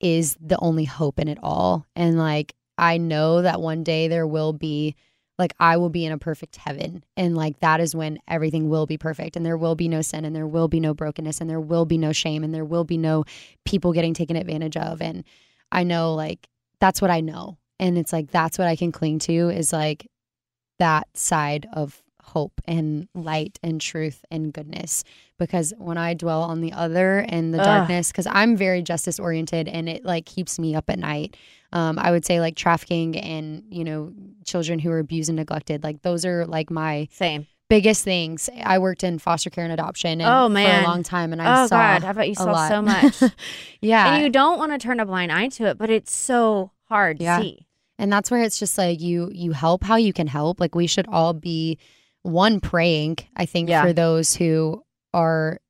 is the only hope in it all. And like I know that one day there will be like I will be in a perfect heaven. And like that is when everything will be perfect. And there will be no sin and there will be no brokenness and there will be no shame and there will be no people getting taken advantage of. And I know like that's what I know. And it's like that's what I can cling to is like that side of hope and light and truth and goodness because when i dwell on the other and the Ugh. darkness because i'm very justice oriented and it like keeps me up at night um, i would say like trafficking and you know children who are abused and neglected like those are like my Same. biggest things i worked in foster care and adoption and Oh, for a long time and i oh saw God, I bet you saw lot. so much. yeah And you don't want to turn a blind eye to it, but it's so hard Yeah. to see. and that's where it's just like you you help how you can help like we should all be one praying i think Yeah. for those who are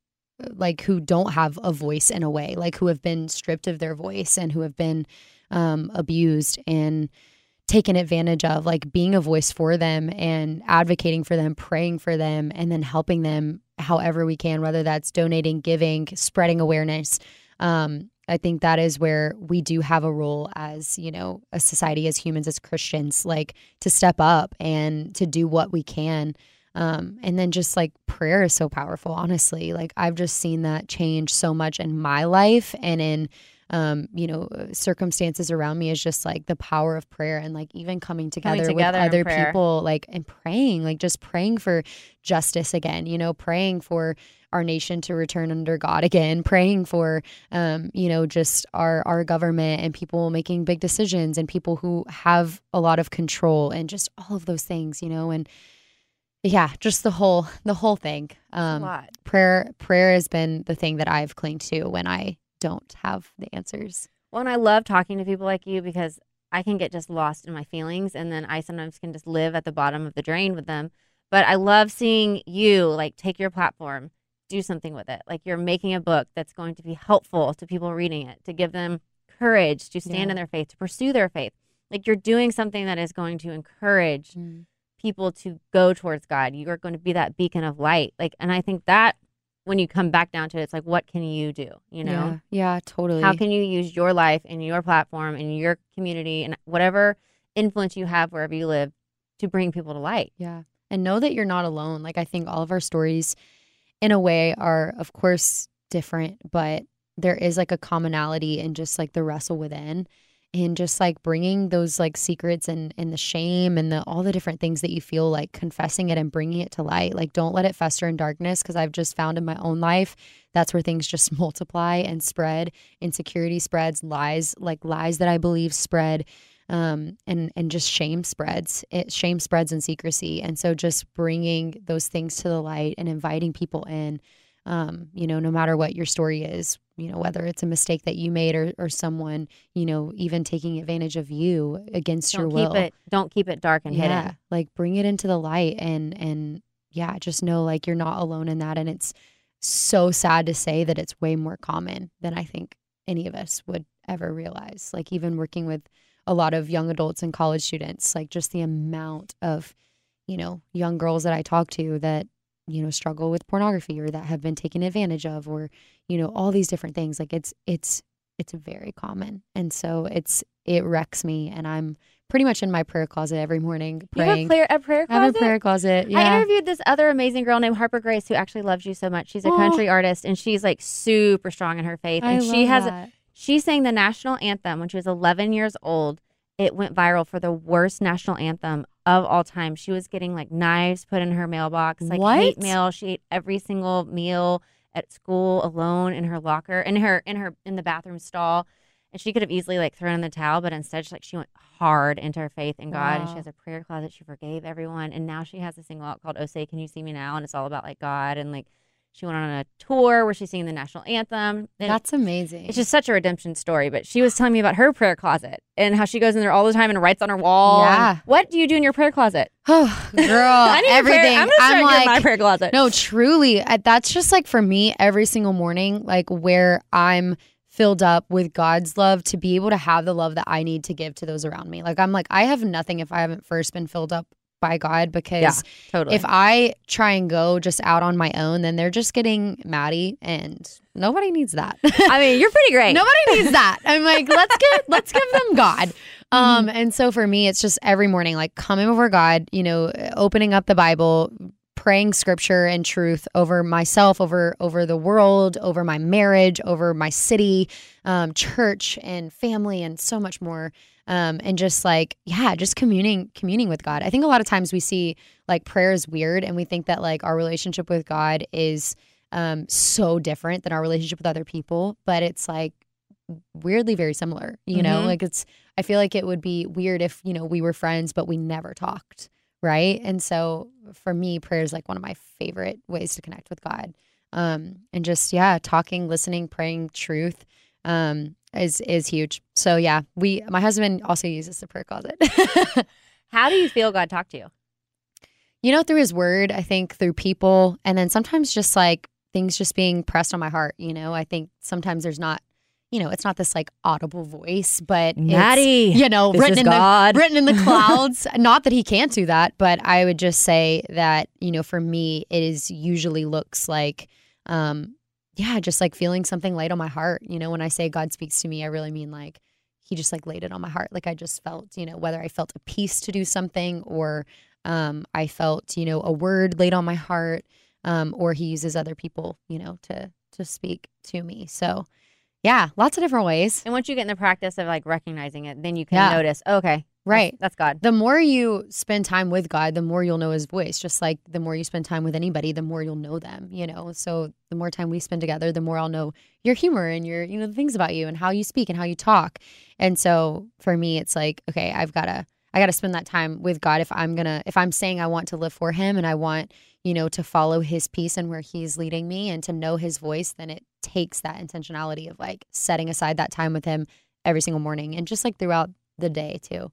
like who don't have a voice in a way like who have been stripped of their voice and who have been um, abused and taken advantage of like being a voice for them and advocating for them praying for them and then helping them however we can whether that's donating giving spreading awareness um, i think that is where we do have a role as you know a society as humans as christians like to step up and to do what we can. Um, and then just like prayer is so powerful honestly. Like i've just seen that change so much in my life and in um, you know, circumstances around me is just like the power of prayer and like even coming together, together with other prayer. people, like and praying, like just praying for justice again, you know, praying for our nation to return under God again, praying for, um, you know, just our our government and people making big decisions and people who have a lot of control and just all of those things, you know, and yeah, just the whole the whole thing. Um, prayer prayer has been the thing that I've clinged to when I don't have the answers. Well, and I love talking to people like you because I can get just lost in my feelings and then I sometimes can just live at the bottom of the drain with them. But I love seeing you like take your platform, do something with it. Like you're making a book that's going to be helpful to people reading it, to give them courage to stand Yeah. in their faith, to pursue their faith. Like you're doing something that is going to encourage mm. people to go towards God. You are going to be that beacon of light. Like, and I think that when you come back down to it, it's like, what can you do? You know, Yeah, yeah, totally. how can you use your life and your platform and your community and whatever influence you have wherever you live to bring people to light? Yeah. And know that you're not alone. Like I think all of our stories in a way are of course different, but there is like a commonality in just like the wrestle within and just like bringing those like secrets and and the shame and the all the different things that you feel like confessing it and bringing it to light. Like don't let it fester in darkness because I've just found in my own life that's where things just multiply and spread. Insecurity spreads, lies like lies that I believe spread um, and and just shame spreads. It shame spreads in secrecy, and so just bringing those things to the light and inviting people in um, you know, no matter what your story is, you know, whether it's a mistake that you made or, or someone, you know, even taking advantage of you against your Don't will. keep it. Don't keep it dark and yeah, hidden. like bring it into the light and and yeah, just know like you're not alone in that. And it's so sad to say that it's way more common than I think any of us would ever realize. Like even working with a lot of young adults and college students, like just the amount of, you know, young girls that I talk to that, you know, struggle with pornography or that have been taken advantage of or, you know, all these different things. Like it's it's it's very common. And so it's it wrecks me and I'm pretty much in my prayer closet every morning You have praying. a prayer, a prayer I have a closet? prayer closet. I interviewed this other amazing girl named Harper Grace who actually loves you so much. She's a Oh. country artist and she's like super strong in her faith. I And she has that. she sang the national anthem when she was 11 years old. It went viral for the worst national anthem of all time. She was getting like knives put in her mailbox, like hate mail. She ate every single meal at school alone in her locker, in her in her in the bathroom stall. And she could have easily like thrown in the towel, but instead she like she went hard into her faith in God and she has a prayer closet. She forgave everyone. And now she has a single out called Oh Say Can You See Me Now? And it's all about like God and like she went on a tour where she's singing the national anthem. And That's amazing. it's just such a redemption story. But she was telling me about her prayer closet and how she goes in there all the time and writes on her wall. Yeah. what do you do in your prayer closet? Oh, girl, I need a prayer- everything. I'm doing like, my prayer closet. No, truly, I- that's just like for me every single morning, like where I'm filled up with God's love to be able to have the love that I need to give to those around me. Like I'm like I have nothing if I haven't first been filled up by God because Yeah, totally. if I try and go just out on my own, then they're just getting Madi and nobody needs that. I mean, you're pretty great. Nobody needs that. I'm like, let's get let's give them God. Um, Mm-hmm. and so for me, it's just every morning, like coming before God, you know, opening up the Bible, praying scripture and truth over myself, over over the world, over my marriage, over my city, um, church and family, and so much more. Um, and just like, yeah, just communing communing with God. I think a lot of times we see like prayer is weird and we think that like our relationship with God is um so different than our relationship with other people. But it's like weirdly very similar you know Mhm. like it's i feel like it would be weird if you know we were friends but we never talked right and so for me prayer is like one of my favorite ways to connect with god um and just yeah talking listening praying truth um is is huge so yeah we my husband also uses the prayer closet How do you feel God talked to you? you know through his word i think through people and then sometimes just like things just being pressed on my heart you know i think sometimes there's not you know it's not this like audible voice but it's, Madi, you know written in God. the written in the clouds not that he can't do that but i would just say that you know for me it is usually looks like um yeah just like feeling something laid on my heart you know when i say god speaks to me i really mean like he just like laid it on my heart like i just felt you know whether i felt a peace to do something or um, I felt, you know, a word laid on my heart, um, or he uses other people, you know, to to speak to me. So, yeah, lots of different ways. And once you get in the practice of like recognizing it, then you can Yeah. notice, oh, okay, Right. That's, God. The more you spend time with God, the more you'll know His voice. Just like the more you spend time with anybody, the more you'll know them. You know, so the more time we spend together, the more I'll know your humor and your, you know, the things about you and how you speak and how you talk. And so for me, it's like, okay, I've got to, I got to spend that time with God if I'm gonna, if I'm saying I want to live for Him and I want, you know, to follow His peace and where He's leading me and to know His voice, then it takes that intentionality of like setting aside that time with Him every single morning and just like throughout the day too.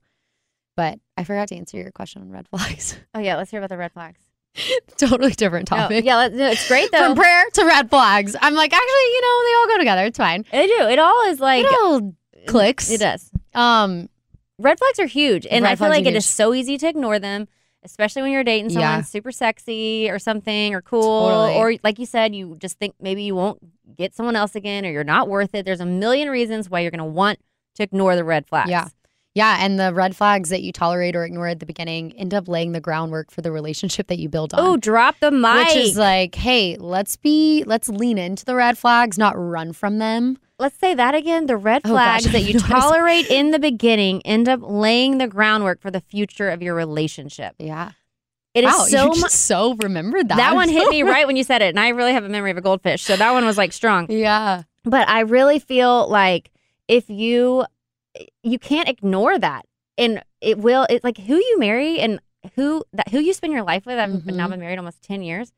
But I forgot to answer your question on red flags. Oh yeah, let's hear about the red flags. totally different No, topic. yeah, let's, no, it's great though. From prayer to red flags. I'm like, actually, you know, they all go together. It's fine. they do. It all is like it all clicks. It does. Um, Red flags are huge, and I feel like it is so easy to ignore them, especially when you're dating someone Yeah. super sexy or something or cool, Totally. or like you said, you just think maybe you won't get someone else again, or you're not worth it. There's a million reasons why you're going to want to ignore the red flags. Yeah. Yeah, and the red flags that you tolerate or ignore at the beginning end up laying the groundwork for the relationship that you build on. Oh, drop the mic. which is like, hey, let's be, let's lean into the red flags, not run from them. Let's say that again. The red Oh, flags I that you don't know what to say. tolerate in the beginning end up laying the groundwork for the future of your relationship. Yeah. It is wow, so you much. just so remembered that. That one hit me right when you said it, and I really have a memory of a goldfish, so that one was like strong. Yeah. But I really feel like if you you can't ignore that, and it will. It's like who you marry and who that who you spend your life with. I've Mhm. now been married almost ten years.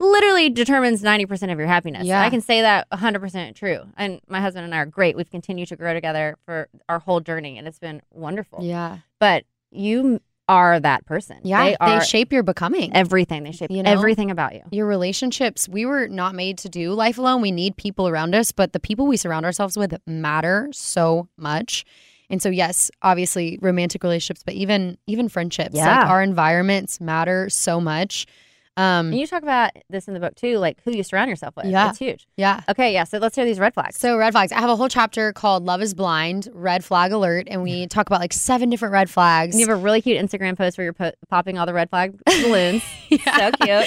literally determines 90% of your happiness. Yeah. I can say that 100% true. And my husband and I are great. We've continued to grow together for our whole journey and it's been wonderful. Yeah. But you are that person. Yeah. They are shape your becoming. everything. They shape You know? everything about you. your relationships, we were not made to do life alone. We need people around us, but the people we surround ourselves with matter so much. And so yes, obviously romantic relationships, but even even friendships. Yeah. Like our environments matter so much. Um And you talk about this in the book too, like who you surround yourself with. Yeah. It's huge. yeah. Okay, yeah. So let's hear these red flags. So red flags. I have a whole chapter called Love is Blind, Red Flag Alert, and we talk about like seven different red flags. And you have a really cute Instagram post where you're po- popping all the red flag balloons. So cute.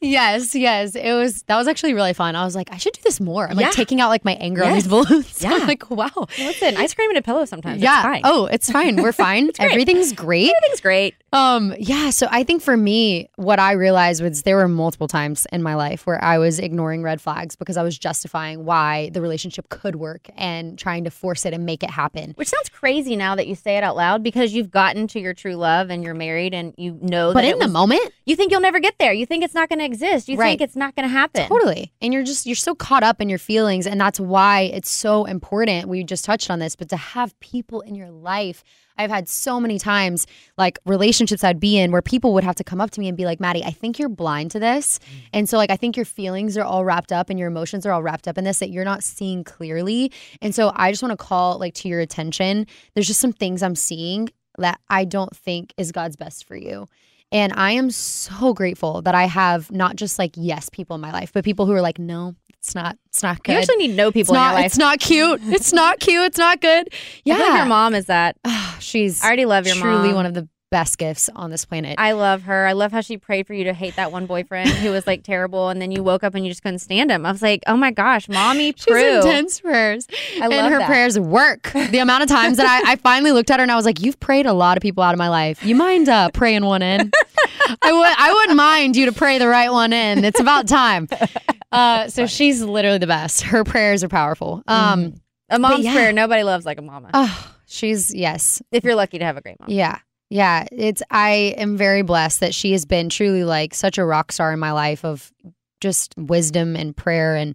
yes, yes. It was that was actually really fun. I was like, I should do this more. I'm Yeah. like taking out like my anger on these balloons. Yeah. I'm like, wow. Listen, ice cream scream a pillow sometimes. yeah. It's fine. Oh, it's fine. We're fine. great. Everything's great. everything's great. Um, yeah, so I think for me, what I realized was there were multiple times in my life where I was ignoring red flags because I was justifying why the relationship could work and trying to force it and make it happen. Which sounds crazy now that you say it out loud because you've gotten to your true love and you're married and you know But that in it the was- moment, you think you'll never get there. You think it's not going to exist. You Right. think it's not going to happen. Totally. And you're just you're so caught up in your feelings and that's why it's so important. We just touched on this, but to have people in your life. I've had so many times like relationships I'd be in where people would have to come up to me and be like, "Madi, I think you're blind to this." Mm. And so like I think your feelings are all wrapped up and your emotions are all wrapped up in this that you're not seeing clearly. And so I just want to call like to your attention. There's just some things I'm seeing that I don't think is God's best for you. And I am so grateful that I have not just like yes people in my life, but people who are like, no, it's not, it's not good. You actually need no people it's in not, your life. it's not cute. It's not cute. It's not good. Yeah, your mom is that. Ah, she's I already love your truly mom. one of the best gifts on this planet. I love her. I love how she prayed for you to hate that one boyfriend who was like terrible, and then you woke up and you just couldn't stand him. I was like, oh my gosh, mommy, She's intense prayers. I and love her that. prayers work. The amount of times that I, I finally looked at her and I was like, You've prayed a lot of people out of my life. You mind uh, praying one in? I would I wouldn't mind you to pray the right one in. It's about time. Uh, so she's literally the best. Her prayers are powerful. Um, A mom's yeah. prayer. Nobody loves like a mama. oh, she's yes. if you're lucky to have a great mom. Yeah. Yeah. It's I am very blessed that she has been truly like such a rock star in my life of just wisdom and prayer and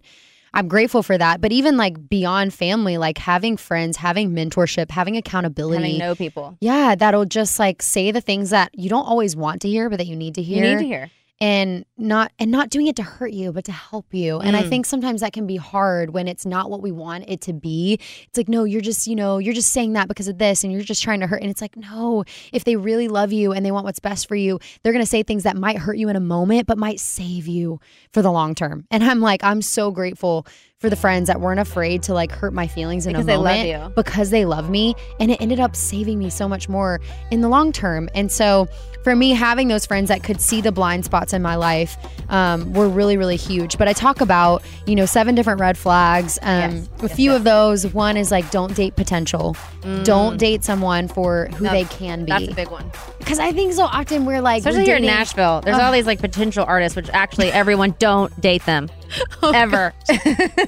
I'm grateful for that. But even like beyond family, like having friends, having mentorship, having accountability. Having no people. yeah, that'll just like say the things that you don't always want to hear, but that you need to hear. You need to hear. And not and not doing it to hurt you, but to help you. And I Mm. think sometimes that can be hard when it's not what we want it to be. It's like, no, you're just, you know, you're just saying that because of this and you're just trying to hurt. And it's like, no, if they really love you and they want what's best for you, they're gonna say things that might hurt you in a moment, but might save you for the long term. And I'm like, I'm so grateful for the friends that weren't afraid to like hurt my feelings in Because a they love moment you. because they love me and it ended up saving me so much more in the long term and so for me having those friends that could see the blind spots in my life um, were really really huge but i talk about you know seven different red flags um, Yes. a few of those one is like don't date potential don't date someone for who Mm. No, they can be. That's a big one. because i think so often we're like Especially we're here in Nashville. There's all these like potential artists, which actually everyone don't date them. Oh Ever.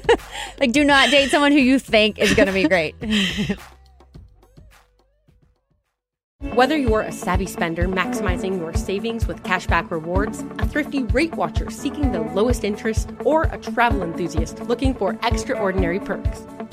like do not date someone who you think is gonna be great. Whether you're a savvy spender maximizing your savings with cashback rewards, a thrifty rate watcher seeking the lowest interest, or a travel enthusiast looking for extraordinary perks,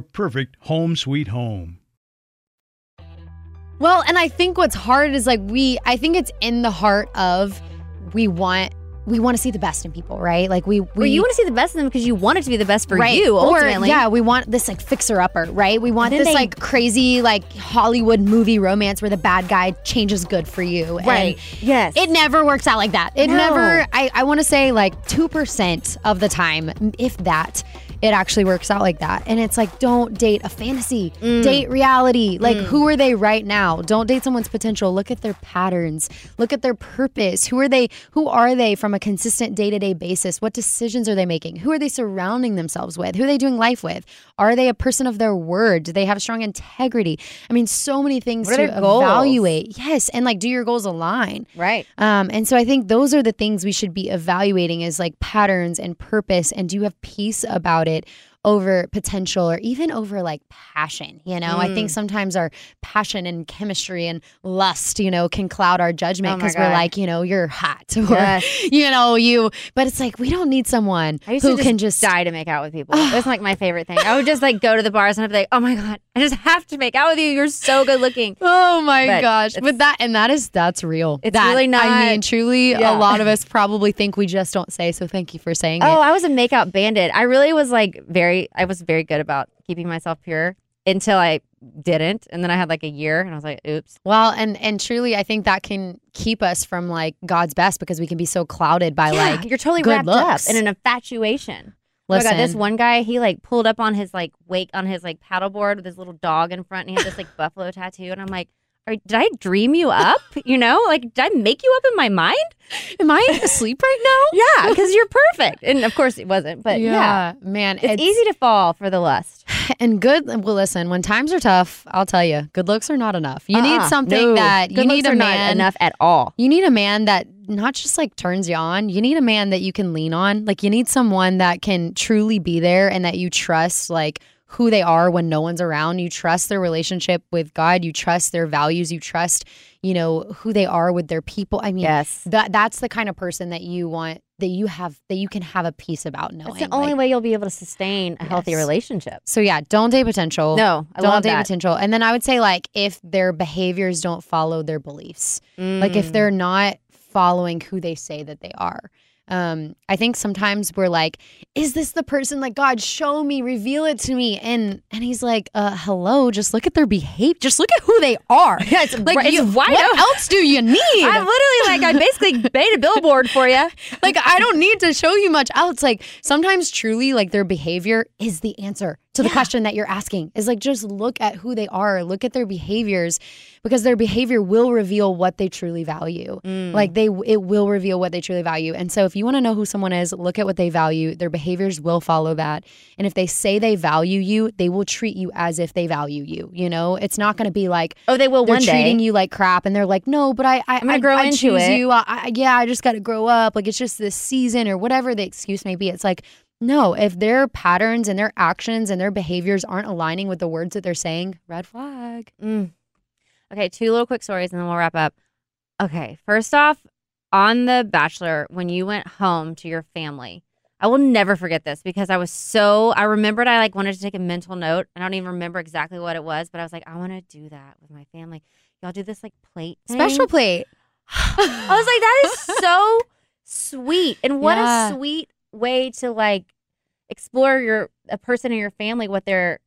perfect home sweet home. Well, and I think what's hard is like we I think it's in the heart of we want we want to see the best in people, right? Like we we well, you want to see the best in them because you want it to be the best for right. you ultimately. Or, yeah, we want this like fixer upper, right? We want this they- like crazy like Hollywood movie romance where the bad guy changes good for you. And Right. Yes. It never works out like that. It No. never I, I want to say like 2% of the time, if that, it actually works out like that. And it's like don't date a fantasy. Mm. Date reality. Like who are they right now? Don't date someone's potential. Look at their patterns. Look at their purpose. Who are they? Who are they from a consistent day-to-day basis? What decisions are they making? Who are they surrounding themselves with? Who are they doing life with? Are they a person of their word? Do they have strong integrity? I mean, so many things to goals? evaluate. Yes, and like do your goals align? right. Um, and so I think those are the things we should be evaluating is like patterns and purpose. And do you have peace about it it over potential or even over like passion? You know, I Mm. think sometimes our passion and chemistry and lust, you know, can cloud our judgment Oh because we're like, you know, you're hot or, Yes. you know, you, but it's like we don't need someone I who just can just die to make out with people. That's like my favorite thing. I would just like go to the bars and I'd be like, "Oh my god, I just have to make out with you. You're so good looking." Oh my But gosh. it's- But that and that is that's real. It's That- really not- I mean, truly Yeah. a lot of us probably think we just don't say, so thank you for saying Oh, it. I was a makeout bandit. I really was like very. I was very good about keeping myself pure until I didn't, and then I had like a year, and I was like, "Oops." Well, and and truly, I think that can keep us from like God's best because we can be so clouded by Yeah, like you're totally good wrapped looks. up in an infatuation. Oh Listen, my god, this one guy, he like pulled up on his like wake on his like paddleboard with his little dog in front, and he had this like buffalo tattoo, and I'm like. Did I dream you up? You know, like did I make you up in my mind? am I asleep right now? Yeah, because you're perfect, and of course it wasn't. But yeah, man, it's, easy to fall for the lust. and good. Well, listen, when times are tough, I'll tell you, good looks are not enough. You need Uh-uh. something No. that Good you need a man enough at all. You need a man that not just like turns you on. You need a man that you can lean on. Like you need someone that can truly be there and that you trust like who they are when no one's around. You trust their relationship with God. You trust their values. You trust, you know, who they are with their people. I mean, Yes, that that's the kind of person that you want that you have that you can have a peace about knowing. that's the only Like, way you'll be able to sustain a healthy relationship. So yeah, don't date potential. No, I don't date that. potential. And then I would say like if their behaviors don't follow their beliefs. Like if Mm. they're not following who they say that they are. Um, I think sometimes we're like, is this the person like God, show me, reveal it to me? And and he's like, uh, hello, just look at their behavior. Just look at who they are. Yeah, it's, like it's you- what open. else do you need? I'm literally like I basically made a billboard for you. like I don't need to show you much else. Like sometimes truly like their behavior is the answer to the question that you're asking. Is like just look at who they are, look at their behaviors because their behavior will reveal what they truly value. Mm. Like they it will reveal what they truly value. And so if you want to know who someone is, look at what they value. Their behaviors will follow that. And if they say they value you, they will treat you as if they value you. You know, it's not going to be like Oh, they will they're one day. treating you like crap and they're like no but i i, am gonna I, grow I into choose it. you I, I, yeah i just got to grow up like it's just this season or whatever the excuse may be it's like no if their patterns and their actions and their behaviors aren't aligning with the words that they're saying red flag Mm. Okay, two little quick stories and then we'll wrap up. Okay, first off, on The Bachelor, when you went home to your family, I will never forget this because I was so I remembered I like wanted to take a mental note. I don't even remember exactly what it was, but I was like, I want to do that with my family. Y'all do this like plate thing? special plate I was like, that is so sweet. And what Yeah. a sweet way to like explore your a person in your family, what they're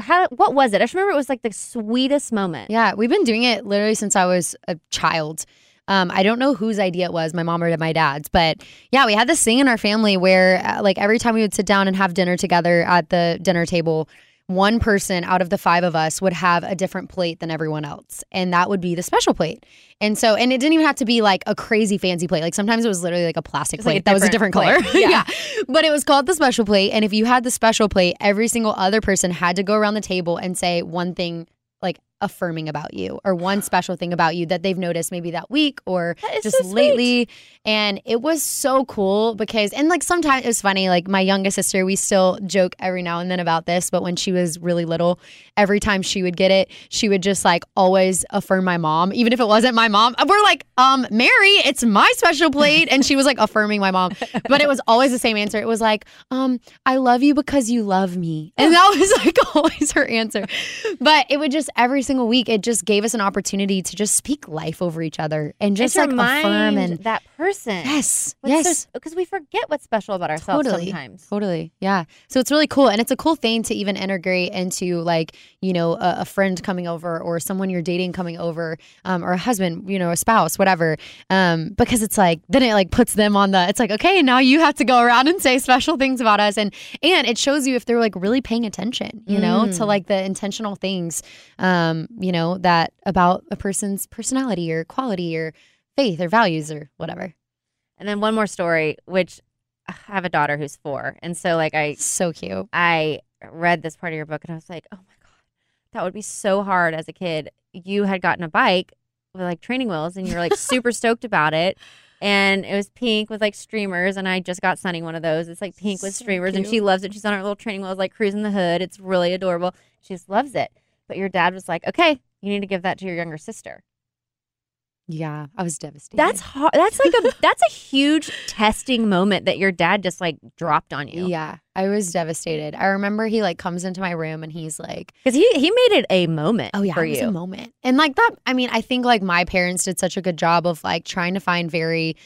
how what was it? I just remember it was like the sweetest moment. yeah we've been doing it literally since i was a child um, I don't know whose idea it was, my mom or my dad's, but yeah, we had this thing in our family where, uh, like, every time we would sit down and have dinner together at the dinner table, one person out of the five of us would have a different plate than everyone else. And that would be the special plate. And so, and it didn't even have to be like a crazy fancy plate. Like sometimes it was literally like a plastic It's like plate a that was a different color. yeah. Yeah. But it was called the special plate. And if you had the special plate, every single other person had to go around the table and say one thing like affirming about you or one special thing about you that they've noticed maybe that week or That just so lately. And it was so cool because, and like sometimes it was funny, like my youngest sister, we still joke every now and then about this, but when she was really little, every time she would get it, she would just like always affirm my mom, even if it wasn't my mom. We're like, um, Mary, it's my special plate. And she was like affirming my mom, but it was always the same answer. It was like, um, I love you because you love me. And that was like always her answer. But it would just every single week, it just gave us an opportunity to just speak life over each other and just to like affirm and that person. Yes, yes. Because we forget what's special about ourselves Totally. sometimes. Totally. Yeah. So it's really cool. And it's a cool thing to even integrate into like, you know, a, a friend coming over or someone you're dating coming over um, or a husband, you know, a spouse, whatever. Um, because it's like, then it like puts them on the, it's like, okay, now you have to go around and say special things about us. And, and it shows you if they're like really paying attention, you know, to like the intentional things, um, you know, that about a person's personality or quality or faith or values or whatever. And then one more story, which I have a daughter who's four, and so like I So cute. I read this part of your book and I was like, oh my god, that would be so hard as a kid. You had gotten a bike with like training wheels, and you're like super stoked about it. And it was pink with like streamers, and I just got Sunny one of those. It's like pink with So streamers, and she loves it. She's on her little training wheels, like cruising the hood. It's really adorable. She just loves it. But your dad was like, okay, you need to give that to your younger sister. Yeah. I was devastated. That's hard. That's like a that's a huge testing moment that your dad just like dropped on you. Yeah, I was devastated. I remember he like comes into my room and he's like, because he he made it a moment. "Oh yeah, for it was you. a moment." And like that, I mean, I think like my parents did such a good job of like trying to find very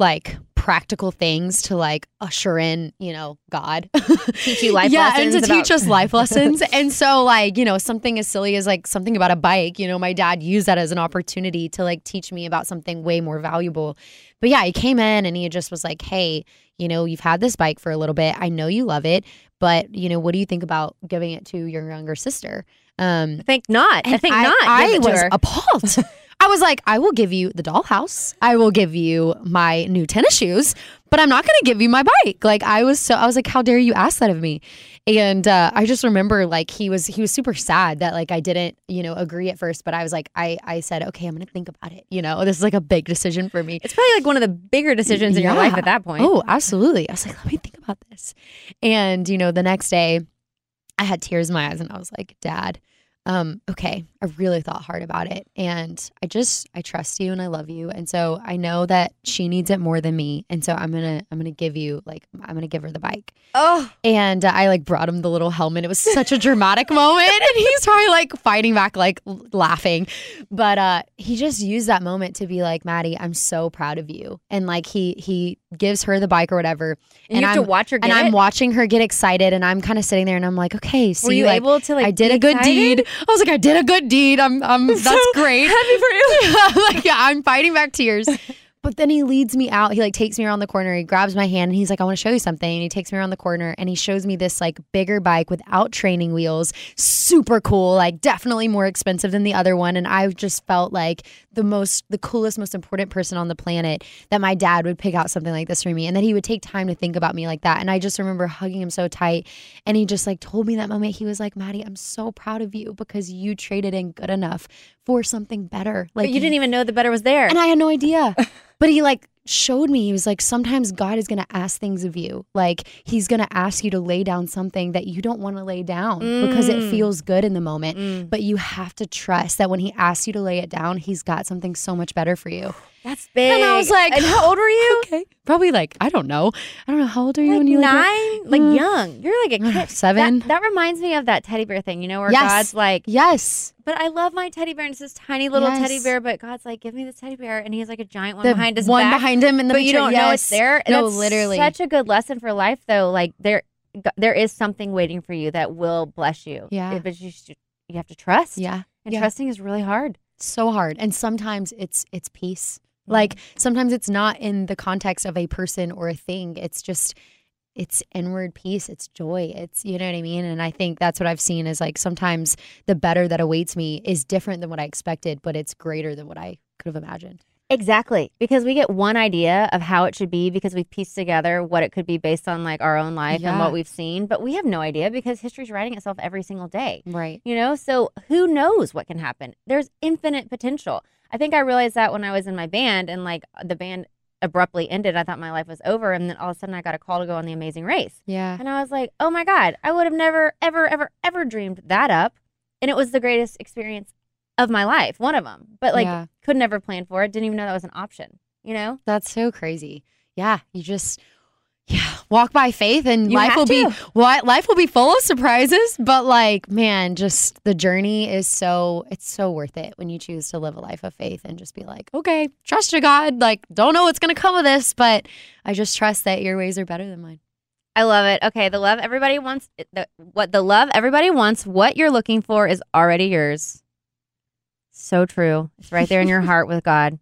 like practical things to like usher in, you know, God. Teach you life yeah, lessons and to about- teach us life lessons. and so like, you know, something as silly as like something about a bike, you know, my dad used that as an opportunity to like teach me about something way more valuable. But yeah, he came in and he just was like, "Hey, you know, you've had this bike for a little bit. I know you love it, but you know, what do you think about giving it to your younger sister?" Um I think not. I think I, not. I was appalled. I was like, I will give you the dollhouse. I will give you my new tennis shoes, but I'm not going to give you my bike. Like I was so I was like, how dare you ask that of me? And uh, I just remember like he was he was super sad that like I didn't you know agree at first, but I was like I I said okay, I'm going to think about it. You know, this is like a big decision for me. It's probably like one of the bigger decisions in your life at that point. Oh, absolutely. I was like, let me think about this. And, you know, the next day I had tears in my eyes and I was like, Dad, um, okay, I really thought hard about it. And I just I trust you and I love you. And so I know that she needs it more than me. And so I'm gonna I'm gonna give you like I'm gonna give her the bike. Oh, And uh, I like brought him the little helmet. It was such a dramatic moment. And he's probably like fighting back, like laughing. But uh, he just used that moment to be like, Madi, I'm so proud of you. And like he he gives her the bike or whatever. and, you have I'm, to watch her get and I'm watching her get excited. And I'm kind of sitting there and I'm like, okay, see, Were you like, able to like? I did a good excited? deed. I was like, I did a good deed. I'm, I'm that's great. Happy for you. like, yeah, I'm fighting back tears. But then he leads me out. He like takes me around the corner. He grabs my hand and he's like, I want to show you something. And he takes me around the corner and he shows me this like bigger bike without training wheels. Super cool. Like definitely more expensive than the other one. And I just felt like the most, the coolest, most important person on the planet that my dad would pick out something like this for me and that he would take time to think about me like that. And I just remember hugging him so tight. And he just like told me that moment. He was like, Madi, I'm so proud of you because you traded in good enough for something better. Like But you didn't even know the better was there. and I had no idea. but he like showed me. He was like, sometimes God is going to ask things of you. Like he's going to ask you to lay down something that you don't want to lay down because it Mm. feels good in the moment. Mm. But you have to trust that when he asks you to lay it down, he's got something so much better for you. That's big. And I was like, and how old were you? Okay. Probably like, I don't know. I don't know. How old are you Like when you like, nine, like Mm. young. You're like a kid. Seven. That, that reminds me of that teddy bear thing, you know, where Yes. God's like, Yes. but I love my teddy bear, and it's this tiny little Yes. teddy bear. But God's like, give me the teddy bear, and he has like a giant one The behind his one back. behind him in the but you don't know it's Yes. there. No, That's literally. such a good lesson for life, though. Like there, there is something waiting for you that will bless you. Yeah. but you you have to trust. Yeah. and Yeah. trusting is really hard. so hard and sometimes it's it's peace. Like sometimes it's not in the context of a person or a thing it's just it's inward peace, it's joy, it's you know what I mean. And I think that's what I've seen is like sometimes the better that awaits me is different than what I expected, but it's greater than what I could have imagined. Exactly. Because we get one idea of how it should be because we've pieced together what it could be based on like our own life and what we've seen, but we have no idea because history's writing itself every single day. Right. You know, so who knows what can happen? There's infinite potential. I think I realized that when I was in my band and like the band abruptly ended. I thought my life was over. And then all of a sudden I got a call to go on the amazing race. Yeah. And I was like, oh my God, I would have never, ever, ever, ever dreamed that up. And it was the greatest experience of my life, one of them. But like, Yeah. could never plan for it. Didn't even know that was an option, you know? That's so crazy. Yeah, you just yeah, walk by faith and You life will be what life will be full of surprises, but like man, just the journey is so it's so worth it when you choose to live a life of faith and just be like, okay, trust your God. Like don't know what's going to come of this, but I just trust that your ways are better than mine. I love it. Okay, the love everybody wants, the, what the love everybody wants, what you're looking for is already yours. So true. It's right there in your heart with God.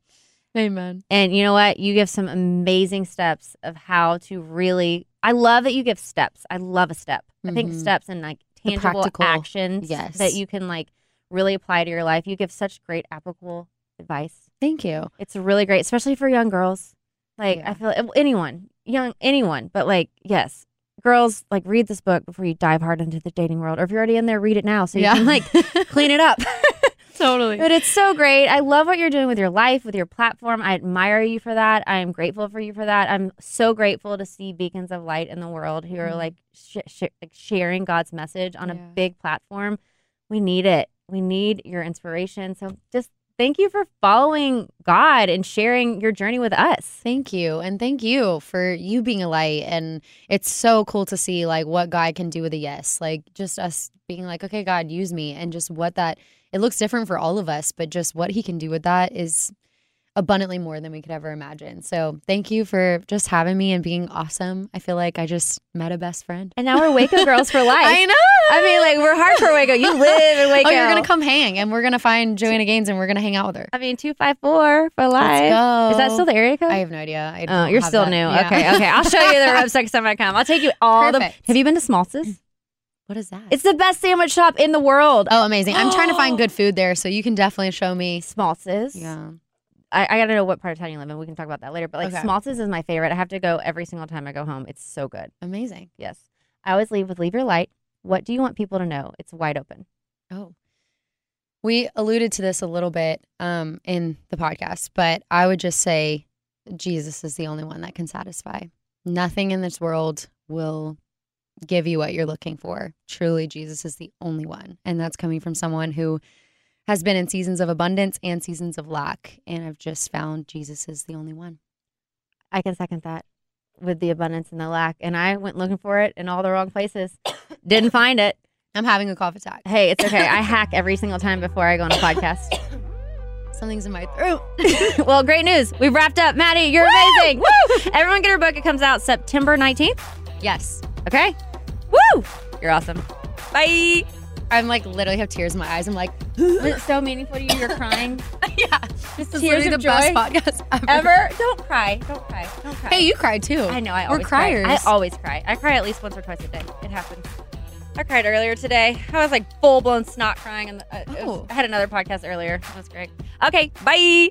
Amen. And you know what? You give some amazing steps of how to really. I love that you give steps. I love a step. I think Mhm. steps and like tangible actions yes. that you can like really apply to your life. You give such great applicable advice. Thank you. It's really great, especially for young girls. Like Yeah. I feel like anyone, young anyone, but like yes, girls like read this book before you dive hard into the dating world, or if you're already in there, read it now so you Yeah. can like clean it up. Totally. But it's so great. I love what you're doing with your life, with your platform. I admire you for that. I am grateful for you for that. I'm so grateful to see beacons of light in the world who are Mhm. like, sh- sh- like sharing God's message on a big platform. We need it. We need your inspiration. So just thank you for following God and sharing your journey with us. Thank you. And thank you for you being a light. And it's so cool to see like what God can do with a yes. Like just us being like, okay, God, use me. And just what that, it looks different for all of us, but just what He can do with that is abundantly more than we could ever imagine. So thank you for just having me and being awesome. I feel like I just met a best friend. And now we're Waco girls for life. I know. I mean, like we're hard for Waco. You live in Waco. Oh, you're going to come hang and we're going to find Joanna Gaines and we're going to hang out with her. I mean, two five four for life. Let's go. Is that still the area code? I have no idea. I Oh, you're still that. new. Yeah. Okay, okay. I'll show you the website next time I come. I'll take you all Perfect. the. Have you been to Schmaltz's? What is that? It's the best sandwich shop in the world. oh, amazing. I'm trying to find good food there, so you can definitely show me. Schmaltz's. Yeah. I, I gotta know what part of town you live in. We can talk about that later. But like Okay. Schmaltz's is my favorite. I have to go every single time I go home. It's so good. Amazing. Yes. I always leave with leave your light. What do you want people to know? It's wide open. Oh. We alluded to this a little bit um, in the podcast, but I would just say Jesus is the only one that can satisfy. Nothing in this world will give you what you're looking for. Truly, Jesus is the only one. And that's coming from someone who has been in seasons of abundance and seasons of lack. And I've just found Jesus is the only one. I can second that with the abundance and the lack. And I went looking for it in all the wrong places. Didn't find it. I'm having a cough attack. Hey, it's okay. I hack every single time before I go on a podcast. Something's in my throat. well, great news. We've wrapped up. Madi, you're amazing. Woo! Everyone get her book. It comes out September 19th. yes. Okay. Woo! You're awesome. Bye. I'm like literally have tears in my eyes. I'm like, Was it so meaningful to you? You're crying. yeah. This is literally the best podcast ever. ever. Don't cry. Don't cry. Don't cry. Hey, you cried too. I know. I We're always cry. I always cry. I cry at least once or twice a day. It happens. I cried earlier today. I was like full blown snot crying. And uh, Oh. I had another podcast earlier. That was great. Okay. Bye.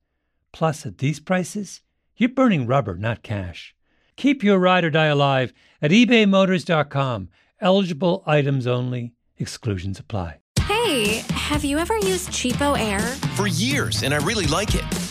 Plus, at these prices, you're burning rubber, not cash. Keep your ride or die alive at ebaymotors.com. Eligible items only, exclusions apply. Hey, have you ever used CheapOair? For years, and I really like it.